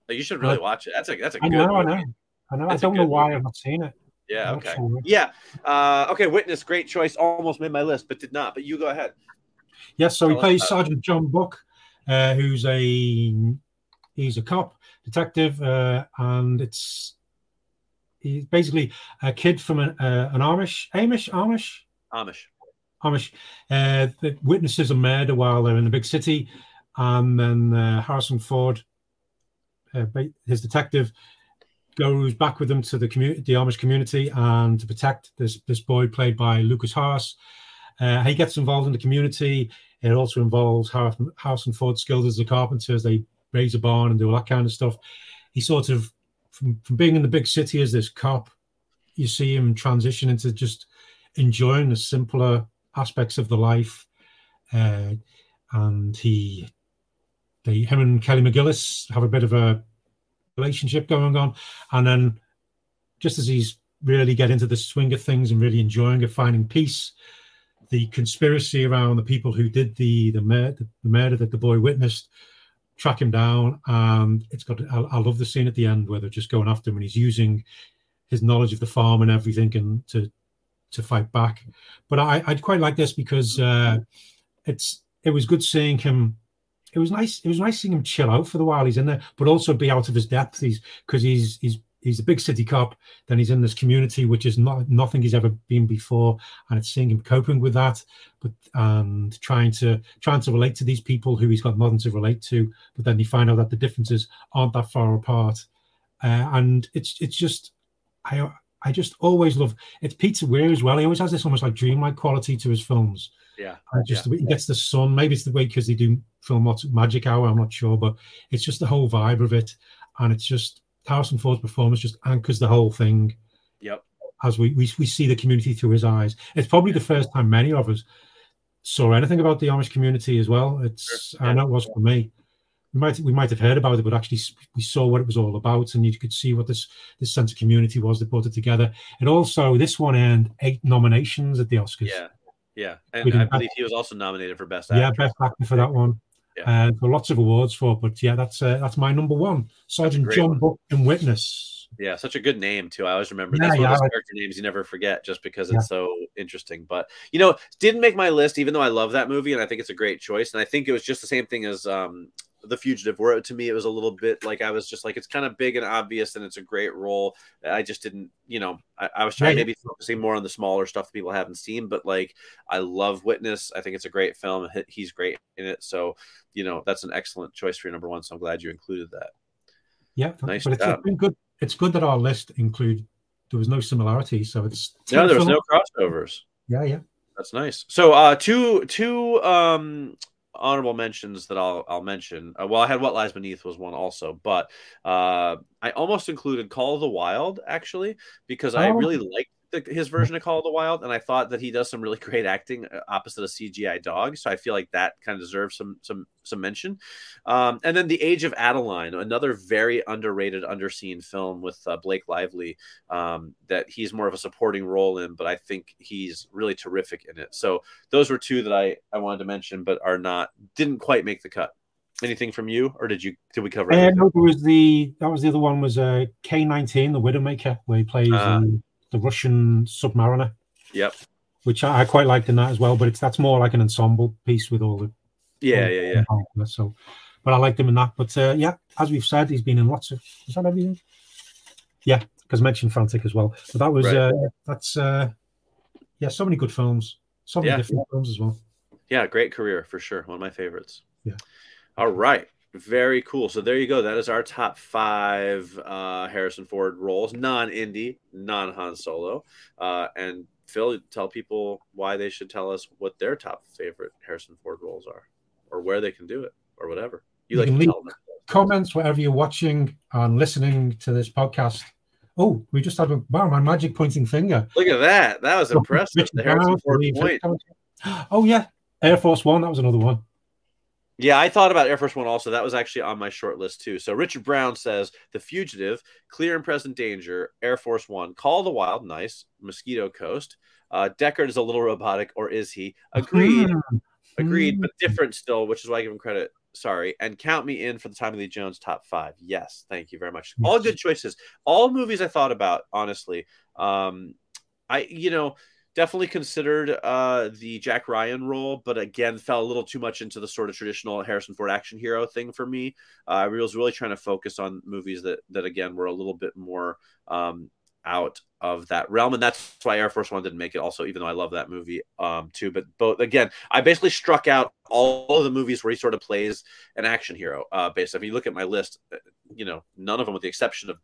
Oh, You should really watch it. That's a that's a I good. know, I know. I know. That's I don't know why movie. I've not seen it. Yeah. Okay. sure. Yeah. Uh, okay. Witness. Great choice. Almost made my list, but did not. But you go ahead. Yes, so he Tell us plays Sergeant John Buck, uh, who's a he's a cop detective, uh, and it's he's basically a kid from an, uh, an Amish, Amish, Amish, Amish. Amish uh, that witnesses a murder while they're in the big city, and then uh, Harrison Ford, uh, his detective, goes back with them to the community, the Amish community, and to protect this this boy played by Lucas Harris. Uh, he gets involved in the community. It also involves Har- Harrison Ford's skills as a carpenter as they raise a barn and do all that kind of stuff. he sort of from, from being in the big city as this cop, you see him transition into just enjoying the simpler aspects of the life. Uh, and he, they, him and Kelly McGillis have a bit of a relationship going on. And then just as he's really get into the swing of things and really enjoying it, finding peace, the conspiracy around the people who did the the murder, the murder that the boy witnessed track him down and it's got I, I, love the scene at the end where they're just going after him and he's using his knowledge of the farm and everything and to to fight back but i i'd quite like this because uh it's it was good seeing him it was nice it was nice seeing him chill out for the while he's in there but also be out of his depth he's because he's he's he's a big city cop. Then he's in this community, which is not nothing he's ever been before, and it's seeing him coping with that, but and trying to trying to relate to these people who he's got nothing to relate to. But then you find out that the differences aren't that far apart, uh, and it's it's just I I just always love it's Peter Weir as well. He always has this almost like dreamlike quality to his films. Yeah, I just yeah. he gets the sun. Maybe it's the way because they do film of magic hour. I'm not sure, but it's just the whole vibe of it, and it's just Harrison Ford's performance just anchors the whole thing. Yep. As we, we, we see the community through his eyes. It's probably the first time many of us saw anything about the Amish community as well. It's sure. I know it was for me. We might we might have heard about it, but actually we saw what it was all about, and you could see what this this sense of community was that brought it together. And also, this one earned eight nominations at the Oscars. Yeah, yeah, and I believe he was also nominated for best actor. Yeah, best actor for that one yeah. uh, for lots of awards for. But yeah, that's uh, that's my number one, Sergeant John one. Buck in Witness. Yeah, such a good name too. I always remember yeah, that's one yeah, of those character names you never forget just because it's so interesting. But you know, didn't make my list, even though I love that movie and I think it's a great choice. And I think it was just the same thing as um, the Fugitive, where to me it was a little bit like I was just like it's kind of big and obvious and it's a great role. I just didn't, you know, I, I was trying right. maybe focusing more on the smaller stuff that people haven't seen, but like I love Witness. I think it's a great film. He's great in it, so you know that's an excellent choice for your number one. So I'm glad you included that. Yeah, nice. But it's good. It's good that our list include there was no similarity, so it's no, there was no crossovers. Yeah, yeah. That's nice. So uh two two um honorable mentions that I'll I'll mention. Uh, well, I had What Lies Beneath was one also, but uh, I almost included Call of the Wild actually because oh. I really liked the, his version of Call of the Wild, and I thought that he does some really *laughs* great acting uh, opposite a CGI dog. So I feel like that kind of deserves some some some mention. Um, and then The Age of Adaline, another very underrated, underseen film with uh, Blake Lively um, that he's more of a supporting role in, but I think he's really terrific in it. So those were two that I I wanted to mention, but are not didn't quite make the cut. Anything from you, or did you did we cover? Uh, no, there was the that was the other one was uh, K nineteen, the Widowmaker, where he plays. Uh, um, the Russian submariner. Yep. Which I, I, quite liked in that as well, but it's that's more like an ensemble piece with all the. Yeah, all yeah, yeah. So, but I liked him in that. But uh, yeah, as we've said, he's been in lots of. Is that everything? Yeah, because I mentioned Frantic as well. But that was right. uh, that's uh, yeah, so many good films, so many yeah. different films as well. Yeah, great career for sure. One of my favorites. Yeah. All right. Very cool. So there you go. That is our top five uh, Harrison Ford roles, non-Indy, non-Han Solo. Uh, and Phil, tell people why they should tell us what their top favorite Harrison Ford roles are, or where they can do it, or whatever you, you like. Them. Comments wherever you're watching and listening to this podcast. Oh, we just had a wow, my magic pointing finger. Look at that. That was impressive. The Harrison Ford point. *gasps* Oh yeah, Air Force One. That was another one. Yeah, I thought about Air Force One also. That was actually on my short list too. So Richard Brown says The Fugitive, Clear and Present Danger, Air Force One, Call the Wild, nice, Mosquito Coast. Uh, Deckard is a little robotic, or is he? Agreed, hmm. agreed, but hmm. different still, which is why I give him credit. Sorry, and count me in for the Tommy Lee Jones top five. Yes, thank you very much. All good choices. All movies I thought about, honestly. Um, I, you know definitely considered uh, the Jack Ryan role, but again, fell a little too much into the sort of traditional Harrison Ford action hero thing for me. Uh, I was really trying to focus on movies that that again were a little bit more um, out of that realm, and that's why Air Force One didn't make it. Also, even though I love that movie um, too, but both again, I basically struck out all of the movies where he sort of plays an action hero. Uh, based, if you look at my list, uh, you know, none of them, with the exception of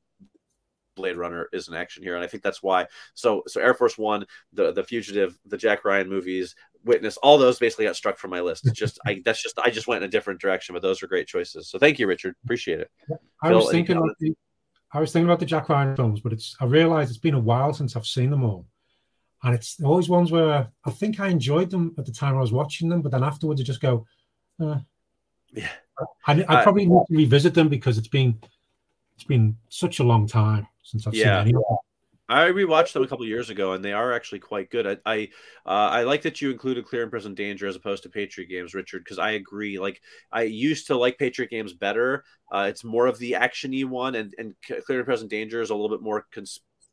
Blade Runner is an action hero, and I think that's why. So, so Air Force One, the the Fugitive, the Jack Ryan movies, Witness, all those basically got struck from my list. It's just I *laughs* that's just I just went in a different direction, but those were great choices. So thank you, Richard. Appreciate it. I Phil, was thinking, about the, I was thinking about the Jack Ryan films, but it's I realized it's been a while since I've seen them all, and it's always ones where I think I enjoyed them at the time I was watching them, but then afterwards I just go, uh, Yeah. I, I I- probably need to revisit them because it's been it's been such a long time since I've Yeah. seen any. I rewatched them a couple years ago, and they are actually quite good. I I, uh, I like that you included Clear and Present Danger as opposed to Patriot Games, Richard, because I agree. Like I used to like Patriot Games better. Uh, it's more of the actiony one, and and Clear and Present Danger is a little bit more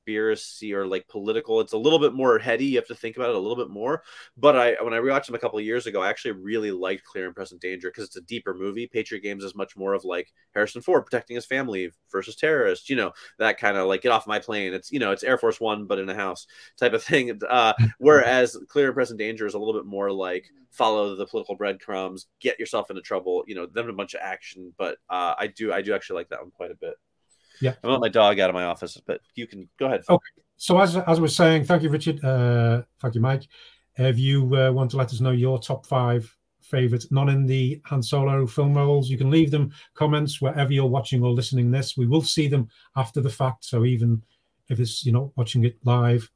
conspiracy or like political. It's a little bit more heady. You have to think about it a little bit more. But I when I rewatched them a couple of years ago, I actually really liked Clear and Present Danger because it's a deeper movie. Patriot Games is much more of like Harrison Ford protecting his family versus terrorists. You know that kind of like get off my plane. It's you know it's Air Force One but in a house type of *laughs* thing. Uh, *laughs* whereas Clear and Present Danger is a little bit more like follow the political breadcrumbs, get yourself into trouble. You know, then a bunch of action. But uh, I do I do actually like that one quite a bit. Yeah. I want my dog out of my office, but you can go ahead. Oh, So as as I was saying, thank you, Richard. Uh, thank you, Mike. If you uh, want to let us know your top five favorite, not in the Han Solo film roles, you can leave them comments wherever you're watching or listening this. We will see them after the fact. So even if it's you're not watching it live,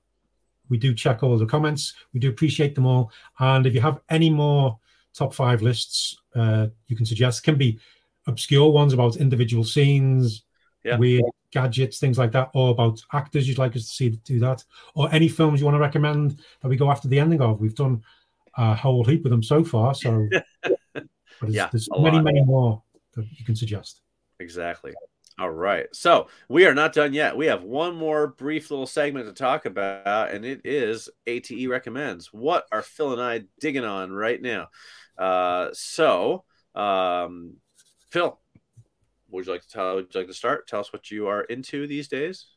we do check all the comments. We do appreciate them all. And if you have any more top five lists, uh, you can suggest. Can be obscure ones about individual scenes, Yeah. weird gadgets, things like that, or about actors you'd like us to see do that, or any films you want to recommend that we go after the ending of. We've done a whole heap of them so far, so *laughs* but there's, Yeah, there's many, lot. many more that you can suggest. Exactly. All right. So we are not done yet. We have one more brief little segment to talk about, and it is ATE recommends. What are Phil and I digging on right now? Uh, so, um, Phil, would you like to tell? Would you like to start? Tell us what you are into these days.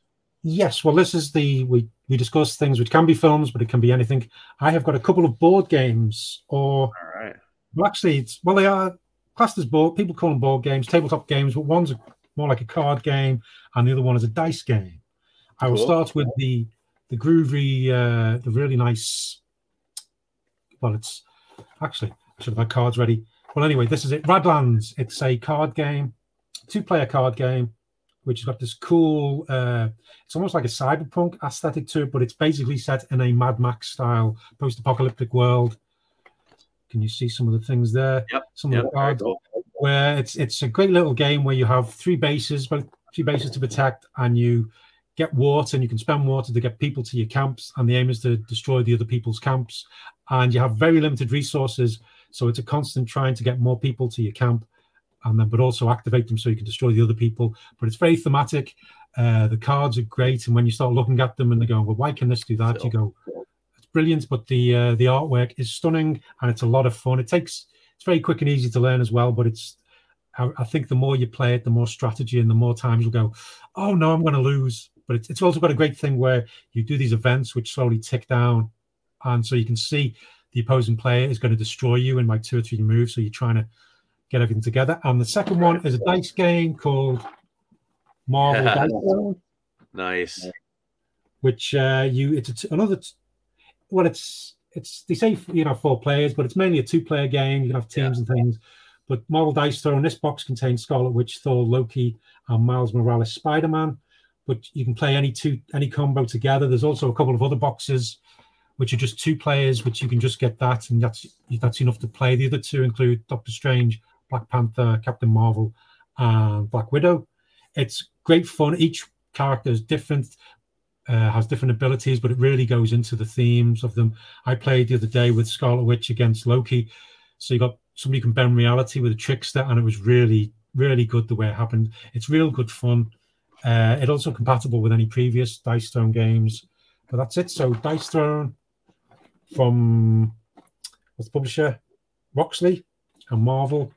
Yes, well, this is the we we discuss things which can be films, but it can be anything. I have got a couple of board games, or All right. well, actually, it's well, they are classed as board. People call them board games, tabletop games, but one's more like a card game, and the other one is a dice game. I will Cool. start with the the groovy, uh, the really nice. Well, it's actually I should have had cards ready. Well, anyway, this is it. Radlands. It's a card game, two-player card game, which has got this cool. Uh, it's almost like a cyberpunk aesthetic to it, but it's basically set in a Mad Max style post-apocalyptic world. Can you see some of the things there? Yep, Some Yep. of the cards where it's it's a great little game where you have three bases, but three bases to protect, and you get water, and you can spend water to get people to your camps, and the aim is to destroy the other people's camps, and you have very limited resources, so it's a constant trying to get more people to your camp, and then but also activate them so you can destroy the other people. But it's very thematic. Uh, the cards are great, and when you start looking at them and they're going, well, why can this do that? You go, it's brilliant, but the uh, the artwork is stunning, and it's a lot of fun. It takes it's very quick and easy to learn as well, but it's I, I think the more you play it, the more strategy and the more times you'll go, oh no, I'm going to lose. But it's, it's also got a great thing where you do these events which slowly tick down, and so you can see the opposing player is going to destroy you in like two or three moves. So you're trying to get everything together. And the second one is a dice game called Marvel *laughs* Dice Nice. which uh, you it's another t- well it's it's they say you know four players but it's mainly a two player game. You can have teams and things. But marvel dice throne this box contains scarlet witch thor loki and miles morales spider-man. But you can play any two any combo together. There's also a couple of other boxes which are just two players which you can just get that and that's that's enough to play. The other two include doctor strange black panther captain marvel and black widow it's great fun each character is different uh, has different abilities, but it really goes into the themes of them. I played the other day with Scarlet Witch against Loki, so you got somebody can bend reality with a trickster, and it was really, really good the way it happened. It's real good fun. Uh, also compatible with any previous Dice Throne games, but that's it. So Dice Throne from what's the publisher? Roxley and Marvel,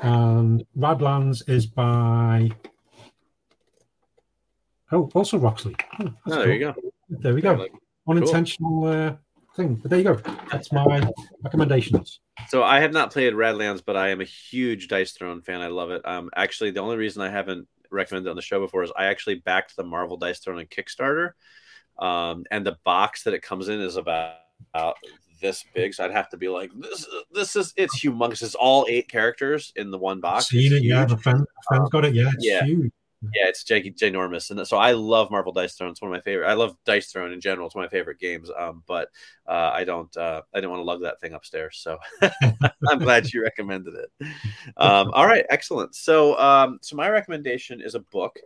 and Radlands is by oh also Roxley. Oh, Oh, there you go. There we go. Like- Unintentional uh, thing, but there you go. That's my recommendations. So I have not played Radlands, but I am a huge Dice Throne fan. I love it. Um, actually, the only reason I haven't recommended it on the show before is I actually backed the Marvel Dice Throne on Kickstarter, um, and the box that it comes in is about, about this big, so I'd have to be like, this, this is it's humongous. It's all eight characters in the one box. Seen it, yeah. friend, my friend's got it. Yeah, it's Yeah. huge. Yeah, it's ginormous, and so I love Marvel Dice Throne. It's one of my favorite. I love Dice Throne in general. It's one of my favorite games. Um, but uh, I don't, uh, I didn't want to lug that thing upstairs. So *laughs* I'm glad you recommended it. Um, all right, excellent. So, um, so my recommendation is a book,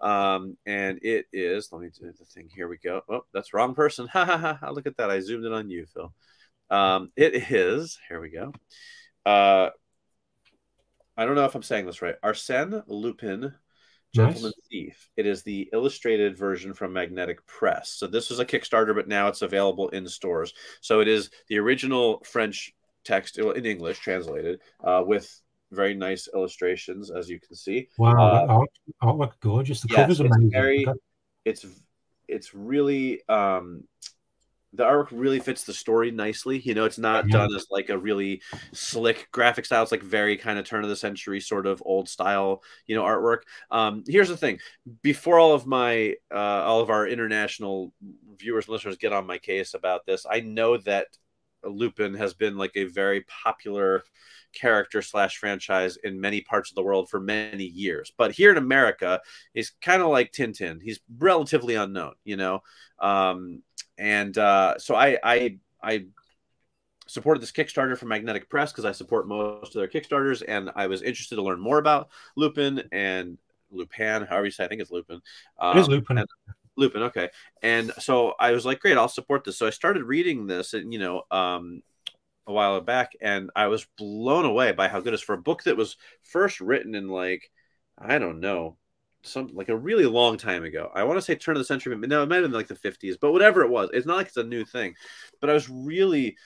um, and it is. Let me do the thing. Here we go. Oh, that's wrong person. *laughs* Ha ha! ha. Look at that. I zoomed in on you, Phil. Um, it is. Here we go. Uh, I don't know if I'm saying this right. Arsène Lupin. Gentleman Thief. It is the illustrated version from Magnetic Press. So this was a Kickstarter, but now it's available in stores. So it is the original French text in English translated uh, with very nice illustrations, as you can see. Wow, Uh, artwork gorgeous. The yes, cover's it's very- It's it's really um, the artwork really fits the story nicely. You know, it's not Yeah. done as like a really slick graphic style. It's like very kind of turn of the century sort of old style, you know, artwork. Um, here's the thing: before all of my uh, all of our international viewers and listeners get on my case about this, I know that Lupin has been like a very popular character slash franchise in many parts of the world for many years. But here in America, he's kind of like Tintin. He's relatively unknown, you know. Um, and uh, so I I I supported this Kickstarter from Magnetic Press because I support most of their Kickstarters, and I was interested to learn more about Lupin and Lupin, however you say. I think it's Lupin. It is Um, Lupin. and- Lupin, okay. And so I was like, great, I'll support this. So I started reading this, and you know, um, a while back, and I was blown away by how good it is for a book that was first written in like, I don't know, some like a really long time ago. I want to say turn of the century, but no, it might have been like the 50s, but whatever it was, it's not like it's a new thing. But I was really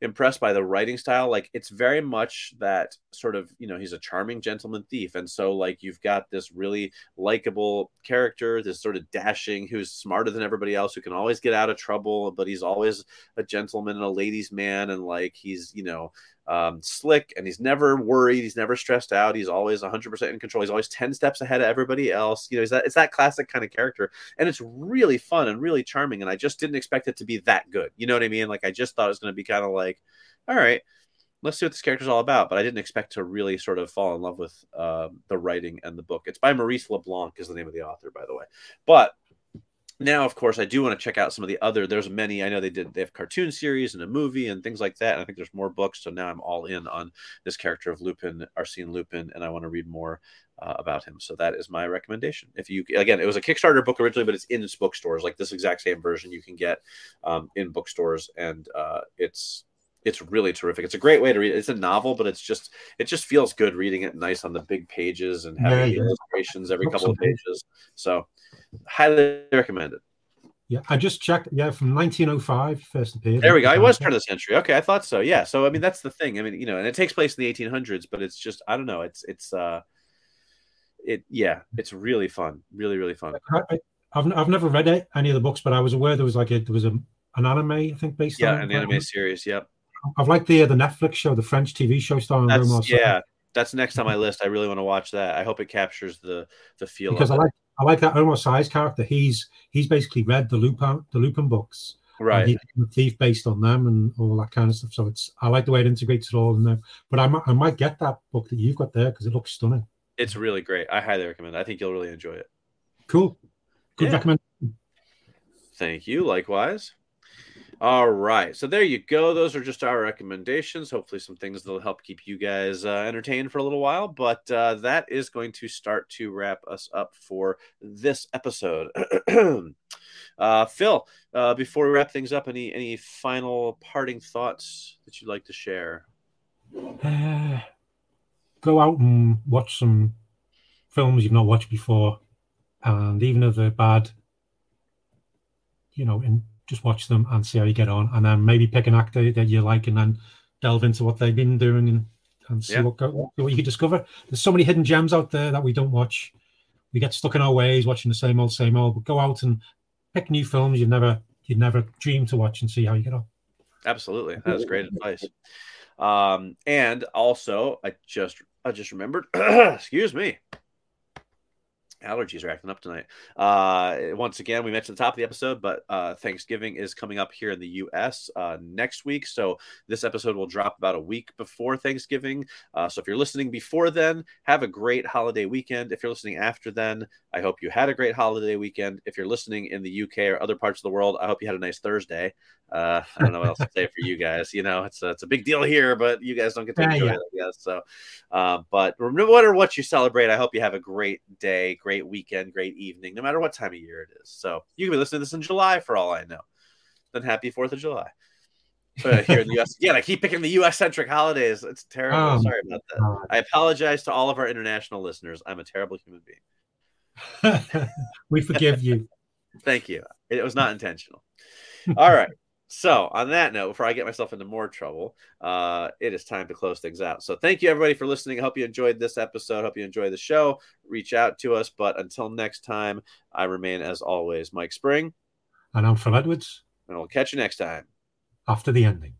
impressed by the writing style like it's very much that sort of you know he's a charming gentleman thief and so like you've got this really likable character this sort of dashing who's smarter than everybody else who can always get out of trouble but he's always a gentleman and a ladies man and like he's you know um, slick and he's never worried he's never stressed out he's always 100% in control he's always 10 steps ahead of everybody else you know that it's that classic kind of character and it's really fun and really charming and i just didn't expect it to be that good you know what i mean? Like i just thought it was going to be kind of like all right let's see what this character's all about but i didn't expect to really sort of fall in love with um, the writing and the book. It's by maurice leblanc is the name of the author by the way but now of course i do want to check out some of the other there's many i know they did they have cartoon series and a movie and things like that and i think there's more books so now i'm all in on this character of lupin arsene lupin and i want to read more uh, about him so that is my recommendation. If you again it was a kickstarter book originally but it's in bookstores like this exact same version you can get um, in bookstores and uh, it's it's really terrific. It's a great way to read it's a novel but it's just it just feels good reading it nice on the big pages and having Yeah, yeah. illustrations every couple of pages so highly recommend it Yeah, I just checked. Yeah, from 1905, first appeared. There we go. It was turn of the century. Okay, I thought so. Yeah. So I mean, that's the thing. I mean, you know, and it takes place in the 1800s, but it's just I don't know. It's it's uh, it yeah, it's really fun. Really really fun. I, I, I've, I've never read it, any of the books, but I was aware there was like a, there was a, an anime, I think, based Yeah, on an it. anime series. Yep. I've liked the uh, the Netflix show, the French TV show starring That's Omar yeah. That's next on my list. I really want to watch that. I hope it captures the the feel because I like I like that Omar Sy's character. He's he's basically read the Lupin the Lupin books. and right. He's a thief based on them and all that kind of stuff. So it's I like the way it integrates it all in there. But I might I might get that book that you've got there because it looks stunning. It's really great. I highly recommend. it. I think you'll really enjoy it. Cool. Good Yeah. recommend. Thank you. Likewise. All right. So there you go. Those are just our recommendations. Hopefully, some things that'll help keep you guys uh, entertained for a little while. But uh, that is going to start to wrap us up for this episode. *clears throat* uh, Phil, uh, before we wrap things up, any any final parting thoughts that you'd like to share? *sighs* Go out and watch some films you've not watched before, and even if they're bad, you know, and just watch them and see how you get on, and then maybe pick an actor that you like, and then delve into what they've been doing and, and see Yeah. what what you can discover. There's so many hidden gems out there that we don't watch. We get stuck in our ways watching the same old, same old. But go out and pick new films you've never you'd never dreamed to watch and see how you get on. Absolutely, that's great advice. Um, and also, I just I just remembered. *clears throat* excuse me. Allergies are acting up tonight. Uh, once again, we mentioned the top of the episode, but uh, Thanksgiving is coming up here in the U.S. Uh, next week. So this episode will drop about a week before Thanksgiving. Uh, so if you're listening before then, have a great holiday weekend. If you're listening after then, I hope you had a great holiday weekend. If you're listening in the UK or other parts of the world, I hope you had a nice Thursday. Uh, I don't know what else to say for you guys. You know, it's a, it's a big deal here, but you guys don't get to enjoy yeah. it, I guess. So, uh, but no matter what you celebrate, I hope you have a great day, great weekend, great evening, no matter what time of year it is. So you can be listening to this in July for all I know. Then happy Fourth of July. But here in the U.S. *laughs* Again, I keep picking the U.S. centric holidays. It's terrible. Oh, Sorry about that. I apologize to all of our international listeners. I'm a terrible human being. *laughs* we forgive you. *laughs* Thank you. It was not intentional. All right. So, on that note, before I get myself into more trouble, uh, it is time to close things out. So, thank you everybody for listening. I hope you enjoyed this episode. Hope you enjoy the show. Reach out to us. But until next time, I remain, as always, Mike Spring. And I'm Phil Edwards. And we'll catch you next time. After the ending.